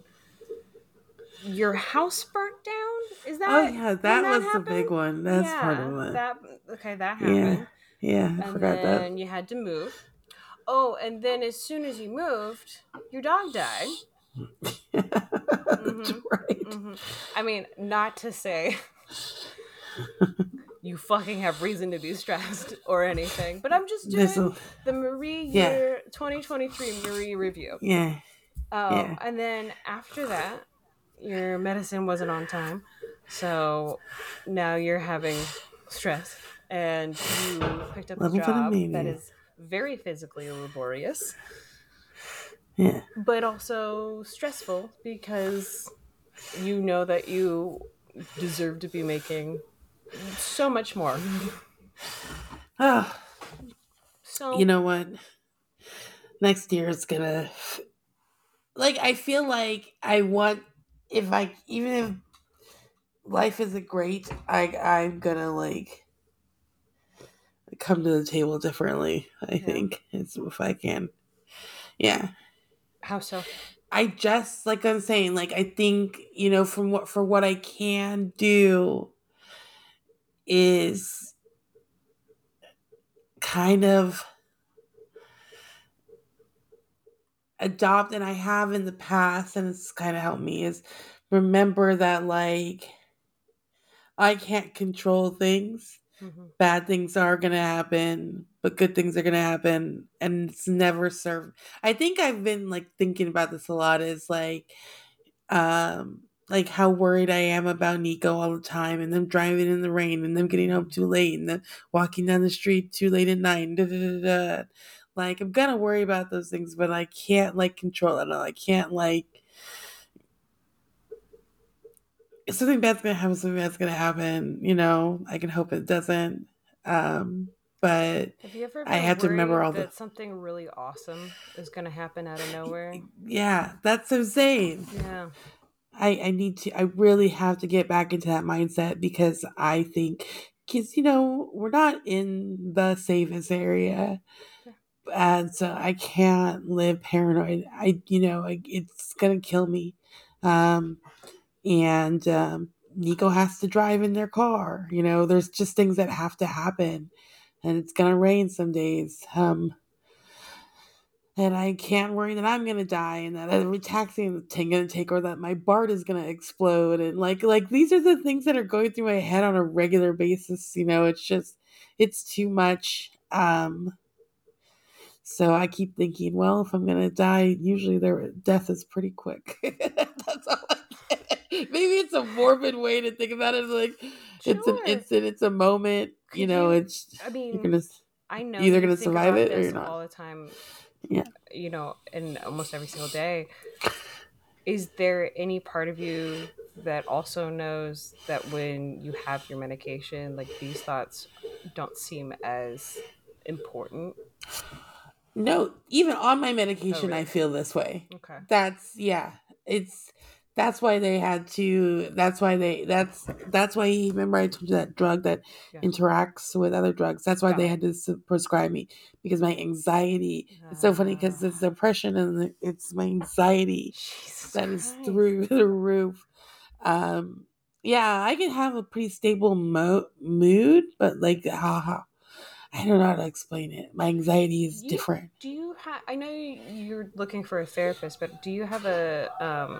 Speaker 3: your house burnt down is that
Speaker 4: Oh yeah, that was the big one. That's part of it.
Speaker 3: That okay, that
Speaker 4: Yeah,
Speaker 3: happened.
Speaker 4: yeah, I
Speaker 3: and
Speaker 4: forgot
Speaker 3: then you had to move. Oh, and then as soon as you moved, your dog died. [LAUGHS]
Speaker 4: that.
Speaker 3: Mhm.
Speaker 4: right.
Speaker 3: hmm I mean, not to say [LAUGHS] you fucking have reason to be stressed [LAUGHS] or anything, but I'm just doing
Speaker 4: This'll-
Speaker 3: the Marie
Speaker 4: Yeah.
Speaker 3: year 2023 Marie review.
Speaker 4: yeah.
Speaker 3: Oh,
Speaker 4: Yeah.
Speaker 3: and then after that, your medicine wasn't on time. So now you're having stress and you picked up a
Speaker 4: Little bit of
Speaker 3: job that is very physically laborious,
Speaker 4: Yeah.
Speaker 3: but also stressful because you know that you deserve to be making so much more.
Speaker 4: Oh,
Speaker 3: So
Speaker 4: you know what? Next year it's gonna like I feel like I want if I even if life isn't great, I I'm gonna like come to the table differently. I
Speaker 3: Yeah.
Speaker 4: think it's if I can. Yeah.
Speaker 3: how so?
Speaker 4: I just like I'm saying, like I think you know from what for what I can do is kind of adopt, and I have in the past, and it's kind of helped me is remember that like I can't control things.
Speaker 3: Mhm.
Speaker 4: Bad things are gonna happen, but good things are gonna happen, and it's never served. I think I've been like thinking about this a lot. Is like, um, like how worried I am about Nico all the time, and them driving in the rain, and them getting home too late, and them walking down the street too late at night. And da, da, da. Like I'm gonna worry about those things, but I can't like control it. All. I can't like. If something bad's gonna happen, something bad's gonna happen. You know, I can hope it doesn't. Um, but
Speaker 3: Have you ever
Speaker 4: I have to remember all the-
Speaker 3: that something really awesome is going to happen out of nowhere?
Speaker 4: yeah, that's insane.
Speaker 3: Yeah.
Speaker 4: I, I need to, I really have to get back into that mindset because I think, because, you know, we're not in the safest area. And so I can't live paranoid. I, you know, I, it's going to kill me. Um, and, um, Nico has to drive in their car. You know, there's just things that have to happen. And it's going to rain some days. Um, and I can't worry that I'm gonna die and that every taxi I'm gonna take or that my BART is gonna explode and like like these are the things that are going through my head on a regular basis. You know, it's just it's too much. Um, so I keep thinking, well, if I'm gonna die, usually their death is pretty quick. [LAUGHS] That's all. I Maybe it's a morbid way to think about it. Like it's an
Speaker 3: Sure.
Speaker 4: instant, it's a moment. you know,
Speaker 3: you-
Speaker 4: it's
Speaker 3: I mean,
Speaker 4: you're gonna.
Speaker 3: I know
Speaker 4: either gonna survive it or you're not.
Speaker 3: all the time.
Speaker 4: Yeah.
Speaker 3: You know, and almost every single day. Is there any part of you that also knows that when you have your medication, like these thoughts don't seem as important?
Speaker 4: No, even on my medication, oh, I
Speaker 3: really?
Speaker 4: feel this way.
Speaker 3: Okay.
Speaker 4: That's yeah. It's that's why they had to. That's why they. That's that's why. Remember, I told you that drug that
Speaker 3: Yeah.
Speaker 4: interacts with other drugs. That's why
Speaker 3: Yeah.
Speaker 4: they had to prescribe me because my anxiety. It's so funny because it's
Speaker 3: Ah.
Speaker 4: depression and it's my anxiety
Speaker 3: Jesus
Speaker 4: that is
Speaker 3: Christ.
Speaker 4: through [LAUGHS] the roof. Um, yeah, I can have a pretty stable mo- mood, but like, haha, I don't know how to explain it. My anxiety is
Speaker 3: You-
Speaker 4: different.
Speaker 3: Do you have? I know you're looking for a therapist, but do you have a um,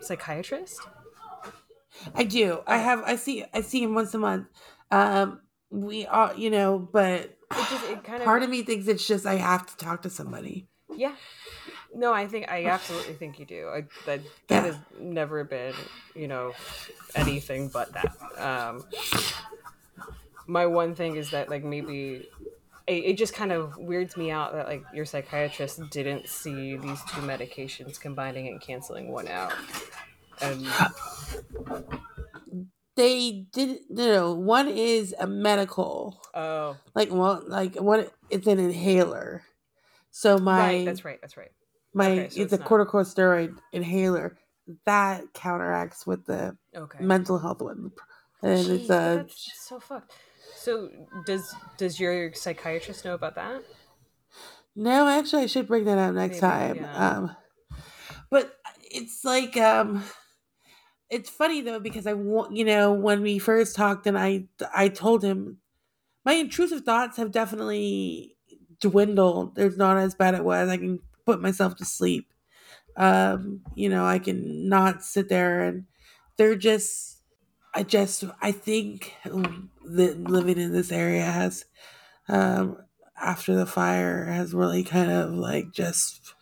Speaker 3: psychiatrist?
Speaker 4: I do. I have. I see. I see him once a month. Um, we are, you know, but
Speaker 3: It just it kind of
Speaker 4: part of me thinks it's just I have to talk to somebody.
Speaker 3: Yeah. No, I think I absolutely think you do. I, that that
Speaker 4: Yeah.
Speaker 3: has never been, you know, anything but that. Um, my one thing is that like maybe it, it just kind of weirds me out that like your psychiatrist didn't see these two medications combining and canceling one out. And
Speaker 4: They didn't. No, one is a medical,
Speaker 3: oh,
Speaker 4: like well, like what? It's an inhaler. So my
Speaker 3: right, that's right, that's right.
Speaker 4: my
Speaker 3: Okay,
Speaker 4: it's,
Speaker 3: so
Speaker 4: a
Speaker 3: not-
Speaker 4: corticosteroid inhaler that counteracts with the
Speaker 3: Okay.
Speaker 4: mental health one, and
Speaker 3: Jeez,
Speaker 4: it's a
Speaker 3: so fucked. So does does your psychiatrist know about that?
Speaker 4: No, actually, I should bring that up next
Speaker 3: Maybe,
Speaker 4: time.
Speaker 3: yeah.
Speaker 4: Um, but it's like um, it's funny though because I want you know when we first talked and I I told him my intrusive thoughts have definitely dwindled. There's not as bad it was. I can put myself to sleep. Um, you know, I can not sit there and they're just. I just I think that living in this area has um after the fire has really kind of like just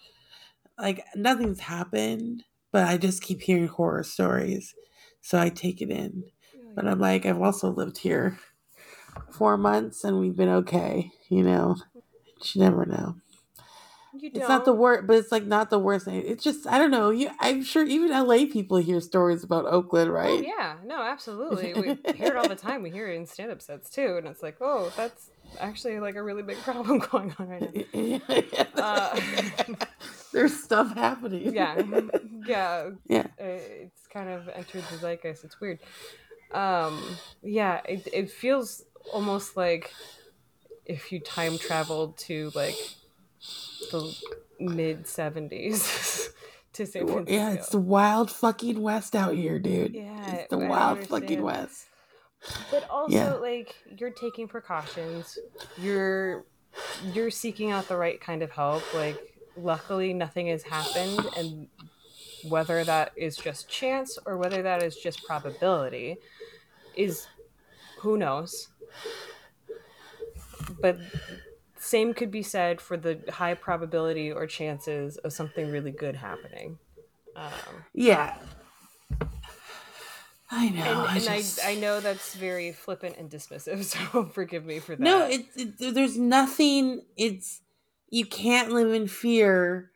Speaker 4: like nothing's happened, but I just keep hearing horror stories. So I take it in. But I'm like, I've also lived here four months and we've been okay, you know. [LAUGHS] You never know.
Speaker 3: You
Speaker 4: It's not the worst, but it's like not the worst thing. It's just I don't know. You, I'm sure even LA people hear stories about Oakland, right?
Speaker 3: Oh yeah, no, absolutely. We [LAUGHS] hear it all the time. We hear it in stand-up sets too, and it's like, oh, that's actually like a really big [LAUGHS] problem going on right now. [LAUGHS] Uh,
Speaker 4: There's stuff happening.
Speaker 3: Yeah, yeah.
Speaker 4: Yeah.
Speaker 3: uh, It's kind of entered the zeitgeist. It's weird. Um, yeah, it it feels almost like if you time traveled to like the mid seventies [LAUGHS] to San Francisco.
Speaker 4: Yeah, it's the wild fucking west out here, dude.
Speaker 3: Yeah,
Speaker 4: it's the
Speaker 3: I
Speaker 4: wild fucking west.
Speaker 3: but also
Speaker 4: Yeah.
Speaker 3: like you're taking precautions you're you're seeking out the right kind of help like luckily nothing has happened and whether that is just chance or whether that is just probability is who knows but same could be said for the high probability or chances of something really good happening um,
Speaker 4: Yeah. I know.
Speaker 3: and,
Speaker 4: I
Speaker 3: and I,
Speaker 4: just-
Speaker 3: I know that's very flippant and dismissive [LAUGHS] so forgive me for that
Speaker 4: No, it's it, there's nothing. It's you can't live in fear.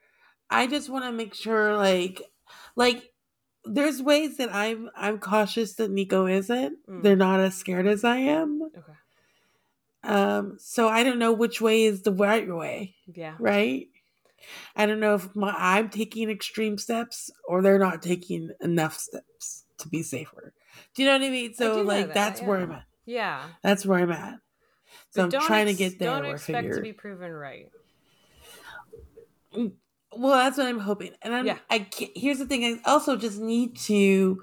Speaker 4: I just want to make sure, like, like there's ways that I'm I'm cautious that Nico isn't.
Speaker 3: Mm.
Speaker 4: They're not as scared as I am.
Speaker 3: okay
Speaker 4: Um, so I don't know which way is the right way.
Speaker 3: yeah
Speaker 4: right? I don't know if my, I'm taking extreme steps or they're not taking enough steps to be safer. Do you know what I mean? So
Speaker 3: know
Speaker 4: like
Speaker 3: that,
Speaker 4: that's where. I'm at.
Speaker 3: yeah
Speaker 4: That's where I'm at. So
Speaker 3: But
Speaker 4: I'm trying to get there.
Speaker 3: don't expect
Speaker 4: figure-
Speaker 3: to be proven right
Speaker 4: well, that's what I'm hoping. And I'm,
Speaker 3: Yeah.
Speaker 4: I can't, here's the thing: I also just need to.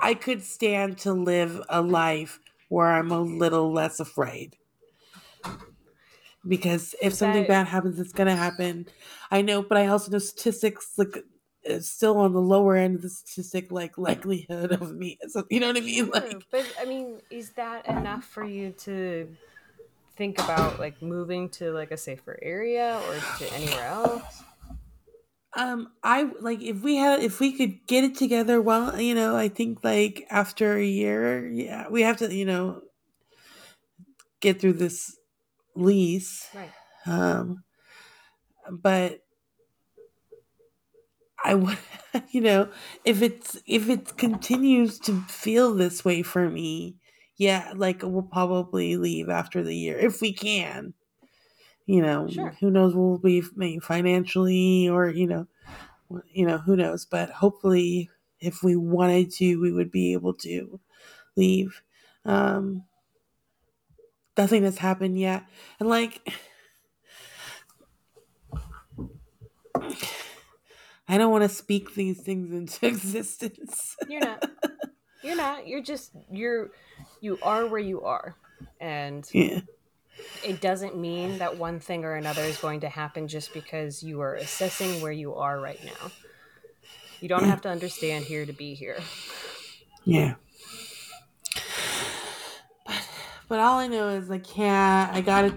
Speaker 4: I could stand to live a life where I'm a little less afraid. Because if something
Speaker 3: That-
Speaker 4: bad happens, it's gonna happen. I know, but I also know statistics like uh, still on the lower end of the statistic like likelihood of me. [LAUGHS] So you know what I mean? Like
Speaker 3: but I mean, is that enough for you to think about like moving to like a safer area or to anywhere else?
Speaker 4: Um I like if we had if we could get it together well, you know, I think like after a year, yeah, we have to, you know, get through this lease.
Speaker 3: Right.
Speaker 4: Um but I would, [LAUGHS] you know, if it's if it continues to feel this way for me, yeah, like we'll probably leave after the year if we can. You know,
Speaker 3: Sure.
Speaker 4: who knows? We'll be maybe financially, or you know, you know, who knows? But hopefully, if we wanted to, we would be able to leave. Um, nothing has happened yet, and like. I don't want to speak these things into [LAUGHS] existence.
Speaker 3: You're not. You're not. You're just you're you are where you are. And
Speaker 4: yeah.
Speaker 3: It doesn't mean that one thing or another is going to happen just because you are assessing where you are right now. You don't have to understand here to be here.
Speaker 4: Yeah. But, but all I know is I can't, I gotta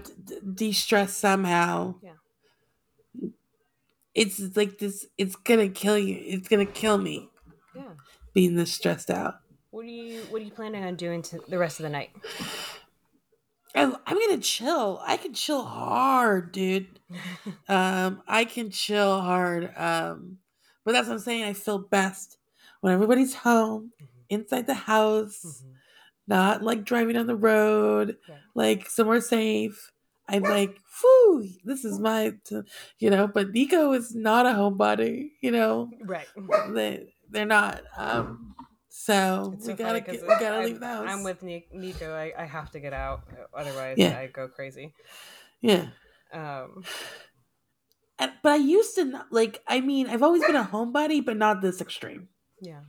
Speaker 4: de stress somehow.
Speaker 3: Yeah.
Speaker 4: It's like this, it's gonna kill you. It's gonna kill me
Speaker 3: Yeah.
Speaker 4: being this stressed out.
Speaker 3: What are you what are you planning on doing to the rest of the night?
Speaker 4: I'm, I'm gonna chill. I can chill hard, dude. [LAUGHS] um, I can chill hard. Um, but that's what I'm saying. I feel best when everybody's home, inside the house, not like driving on the road,
Speaker 3: Right.
Speaker 4: like somewhere safe. I'm like, whew, this is my, t-, you know. But Nico is not a homebody, you know.
Speaker 3: Right.
Speaker 4: They they're not. Um, so
Speaker 3: It's
Speaker 4: we
Speaker 3: so
Speaker 4: gotta get, we gotta
Speaker 3: I'm-
Speaker 4: leave the house.
Speaker 3: I'm with Nico. I, I have to get out, otherwise
Speaker 4: Yeah.
Speaker 3: I go crazy.
Speaker 4: yeah.
Speaker 3: Um,
Speaker 4: And, but I used to not like. I mean, I've always been a homebody, but not this extreme.
Speaker 3: yeah.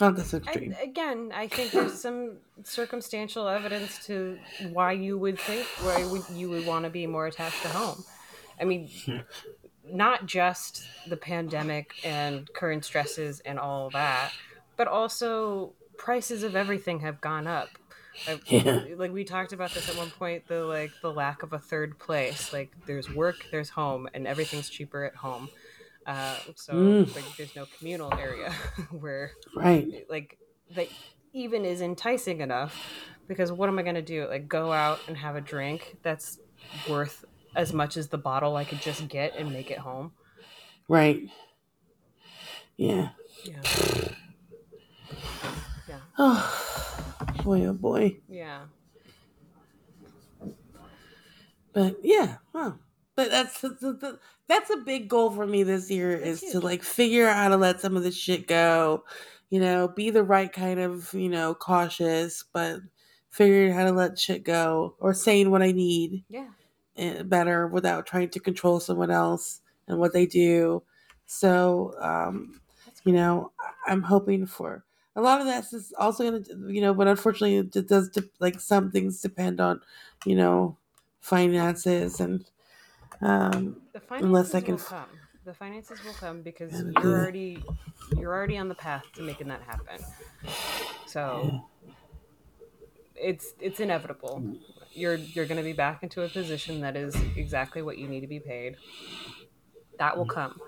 Speaker 4: Not this extreme.
Speaker 3: again, I think there's some circumstantial evidence to why you would think why would you would want to be more attached to home. I mean, [LAUGHS] not just the pandemic and current stresses and all that, but also prices of everything have gone up. Like,
Speaker 4: Yeah.
Speaker 3: like we talked about this at one point, the like the lack of a third place. Like there's work, there's home, and everything's cheaper at home. Uh, so
Speaker 4: Mm.
Speaker 3: like there's no communal area [LAUGHS] where
Speaker 4: Right.
Speaker 3: like that even is enticing enough because what am I going to do? Like go out and have a drink that's worth as much as the bottle I could just get and make it home.
Speaker 4: Right. Yeah.
Speaker 3: Yeah. Yeah. [SIGHS]
Speaker 4: Oh boy, oh boy.
Speaker 3: Yeah.
Speaker 4: But yeah, huh. But that's that's a big goal for me this year
Speaker 3: That's
Speaker 4: is to like figure out how to let some of this shit go. You know, be the right kind of you know cautious, but figuring how to let shit go or saying what I need
Speaker 3: Yeah.
Speaker 4: eh, better without trying to control someone else and what they do. So, um, you know, I'm hoping for a lot of this is also going to, you know, but unfortunately, it does de- like some things depend on, you know, finances and, um,
Speaker 3: The
Speaker 4: Unless
Speaker 3: finances
Speaker 4: I can
Speaker 3: will come. The finances will come because you're already you're already on the path to making that happen. So it's it's inevitable. You're you're going to be back into a position that is exactly what you need to be paid. That will come.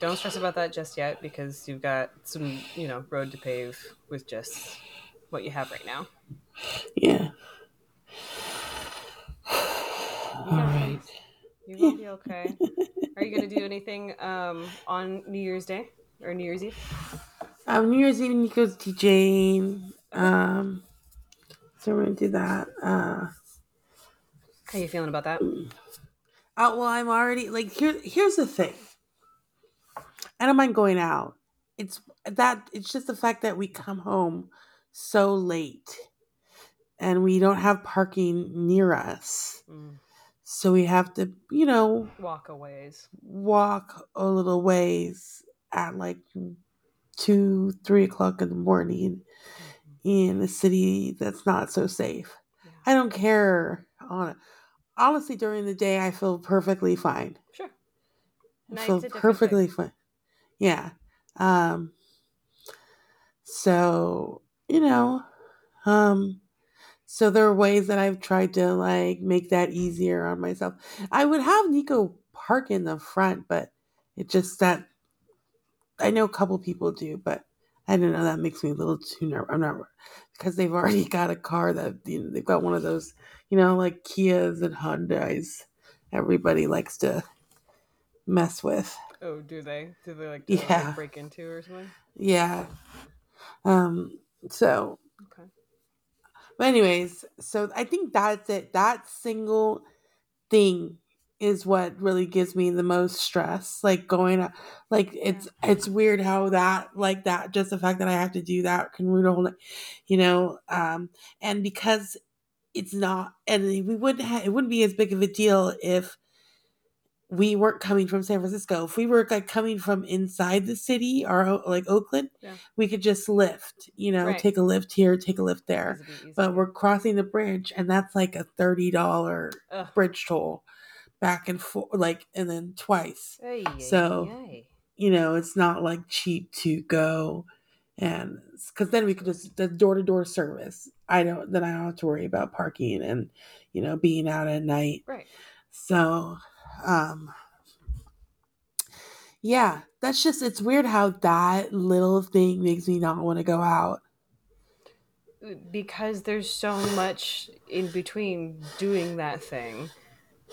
Speaker 3: Don't stress about that just yet because you've got some, you know, road to pave with just what you have right now.
Speaker 4: yeah.
Speaker 3: You
Speaker 4: All
Speaker 3: got
Speaker 4: right.
Speaker 3: this. You will be okay. Are you going to do anything um, on New Year's Day or New Year's Eve?
Speaker 4: Um, New Year's Eve, Nico's DJing. Um, so we're gonna do that. Uh,
Speaker 3: How you feeling about that?
Speaker 4: Uh, well, I'm already like here. Here's the thing. I don't mind going out. It's that. It's just the fact that we come home so late, and we don't have parking near us,
Speaker 3: Mm.
Speaker 4: so we have to, you know,
Speaker 3: Walkaways.
Speaker 4: walk a little ways at like two, three o'clock in the morning in a city that's not so safe.
Speaker 3: Yeah.
Speaker 4: I don't care. On honestly, during the day, I feel perfectly fine.
Speaker 3: Sure.
Speaker 4: I feel perfectly
Speaker 3: thing.
Speaker 4: fine. Yeah. Um, so you know, um, so there are ways that I've tried to like make that easier on myself. I would have Nico park in the front, but it just that I know a couple people do, but I don't know. That makes me a little too nervous. I'm not because they've already got a car that you know, they've got one of those, you know, like Kias and Hondas. Everybody likes to mess with.
Speaker 3: Oh, do they? Do they like like,
Speaker 4: Yeah.
Speaker 3: break into or something?
Speaker 4: Yeah. Um. So,
Speaker 3: Okay.
Speaker 4: but anyways, so I think that's it. That single thing is what really gives me the most stress. Like going, out- like it's it's weird how that like that just the fact that I have to do that can ruin a whole, night, you know. Um. And because it's not, and we wouldn't ha- it wouldn't be as big of a deal if we weren't coming from San Francisco. If we were like coming from inside the city or like Oakland,
Speaker 3: Yeah.
Speaker 4: we could just Lyft, you know,
Speaker 3: Right.
Speaker 4: take a Lyft here, take a Lyft there. But we're crossing the bridge and that's like a $30
Speaker 3: Ugh.
Speaker 4: bridge toll back and forth, like, and then twice.
Speaker 3: Ay,
Speaker 4: So-
Speaker 3: ay.
Speaker 4: You know, it's not like cheap to go and because then we could just the door to door service. I don't, then I don't have to worry about parking and, you know, being out at night.
Speaker 3: right.
Speaker 4: So, um, yeah, that's just, it's weird how that little thing makes me not want to go out.
Speaker 3: because there's so much in between doing that thing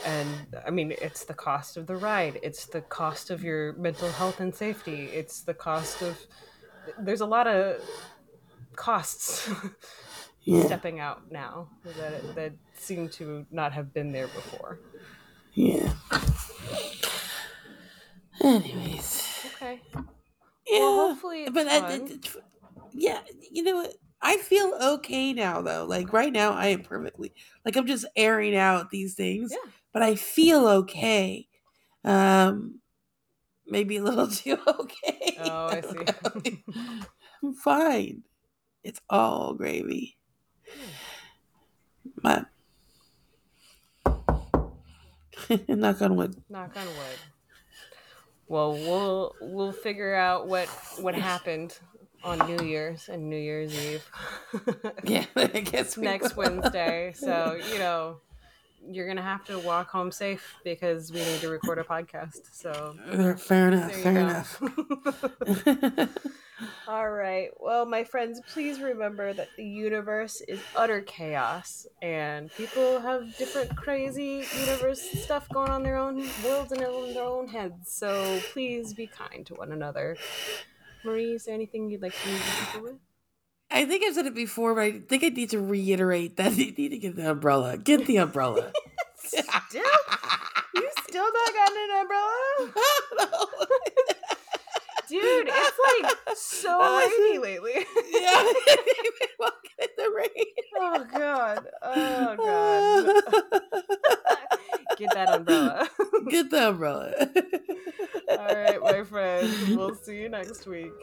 Speaker 3: and i mean it's the cost of the ride it's the cost of your mental health and safety it's the cost of there's a lot of costs [LAUGHS]
Speaker 4: Yeah.
Speaker 3: stepping out now that that seem to not have been there before
Speaker 4: Yeah. Anyways.
Speaker 3: okay
Speaker 4: Yeah.
Speaker 3: hopefully it's
Speaker 4: but I, it- yeah, you know what? I feel okay now though. Like right now I am perfectly like I'm just airing out these things.
Speaker 3: Yeah.
Speaker 4: But I feel okay. Um maybe a little [LAUGHS] too okay.
Speaker 3: Oh, I see. [LAUGHS]
Speaker 4: I'm fine. It's all gravy. But [LAUGHS] knock on wood.
Speaker 3: knock on wood well we'll we'll figure out what what happened on new year's and new year's eve [LAUGHS]
Speaker 4: Yeah, [LAUGHS] I guess we
Speaker 3: next
Speaker 4: will.
Speaker 3: wednesday so you know you're gonna have to walk home safe because we need to record a podcast so
Speaker 4: Uh, Fair enough. Fair
Speaker 3: go.
Speaker 4: enough. [LAUGHS] [LAUGHS]
Speaker 3: All right. Well, my friends, please remember that the universe is utter chaos and people have different crazy universe stuff going on in their own worlds and in their own heads. So please be kind to one another. Marie, is there anything you'd like to leave people with?
Speaker 4: I think I've said it before, but I think I need to reiterate that [LAUGHS] you need to get the umbrella. Get the umbrella. [LAUGHS]
Speaker 3: Still? You still not gotten an umbrella? [LAUGHS] Dude, it's like so rainy lately.
Speaker 4: yeah, walking in the rain.
Speaker 3: oh god. Oh god. Get that umbrella. [LAUGHS]
Speaker 4: Get the umbrella. [LAUGHS]
Speaker 3: All right, my friends. We'll see you next week.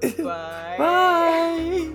Speaker 3: [LAUGHS] Bye.
Speaker 4: Bye.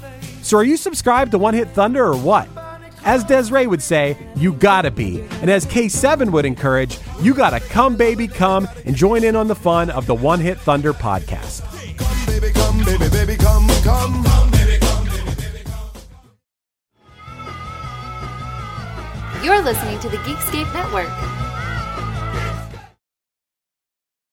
Speaker 1: So are you subscribed to One Hit Thunder or what? As Des'ree would say, you gotta be. And as K7 would encourage, you gotta come, baby, come and join in on the fun of the One Hit Thunder podcast.
Speaker 2: Come, baby, come, baby, baby, come, come.
Speaker 5: You're listening to the Geekscape Network.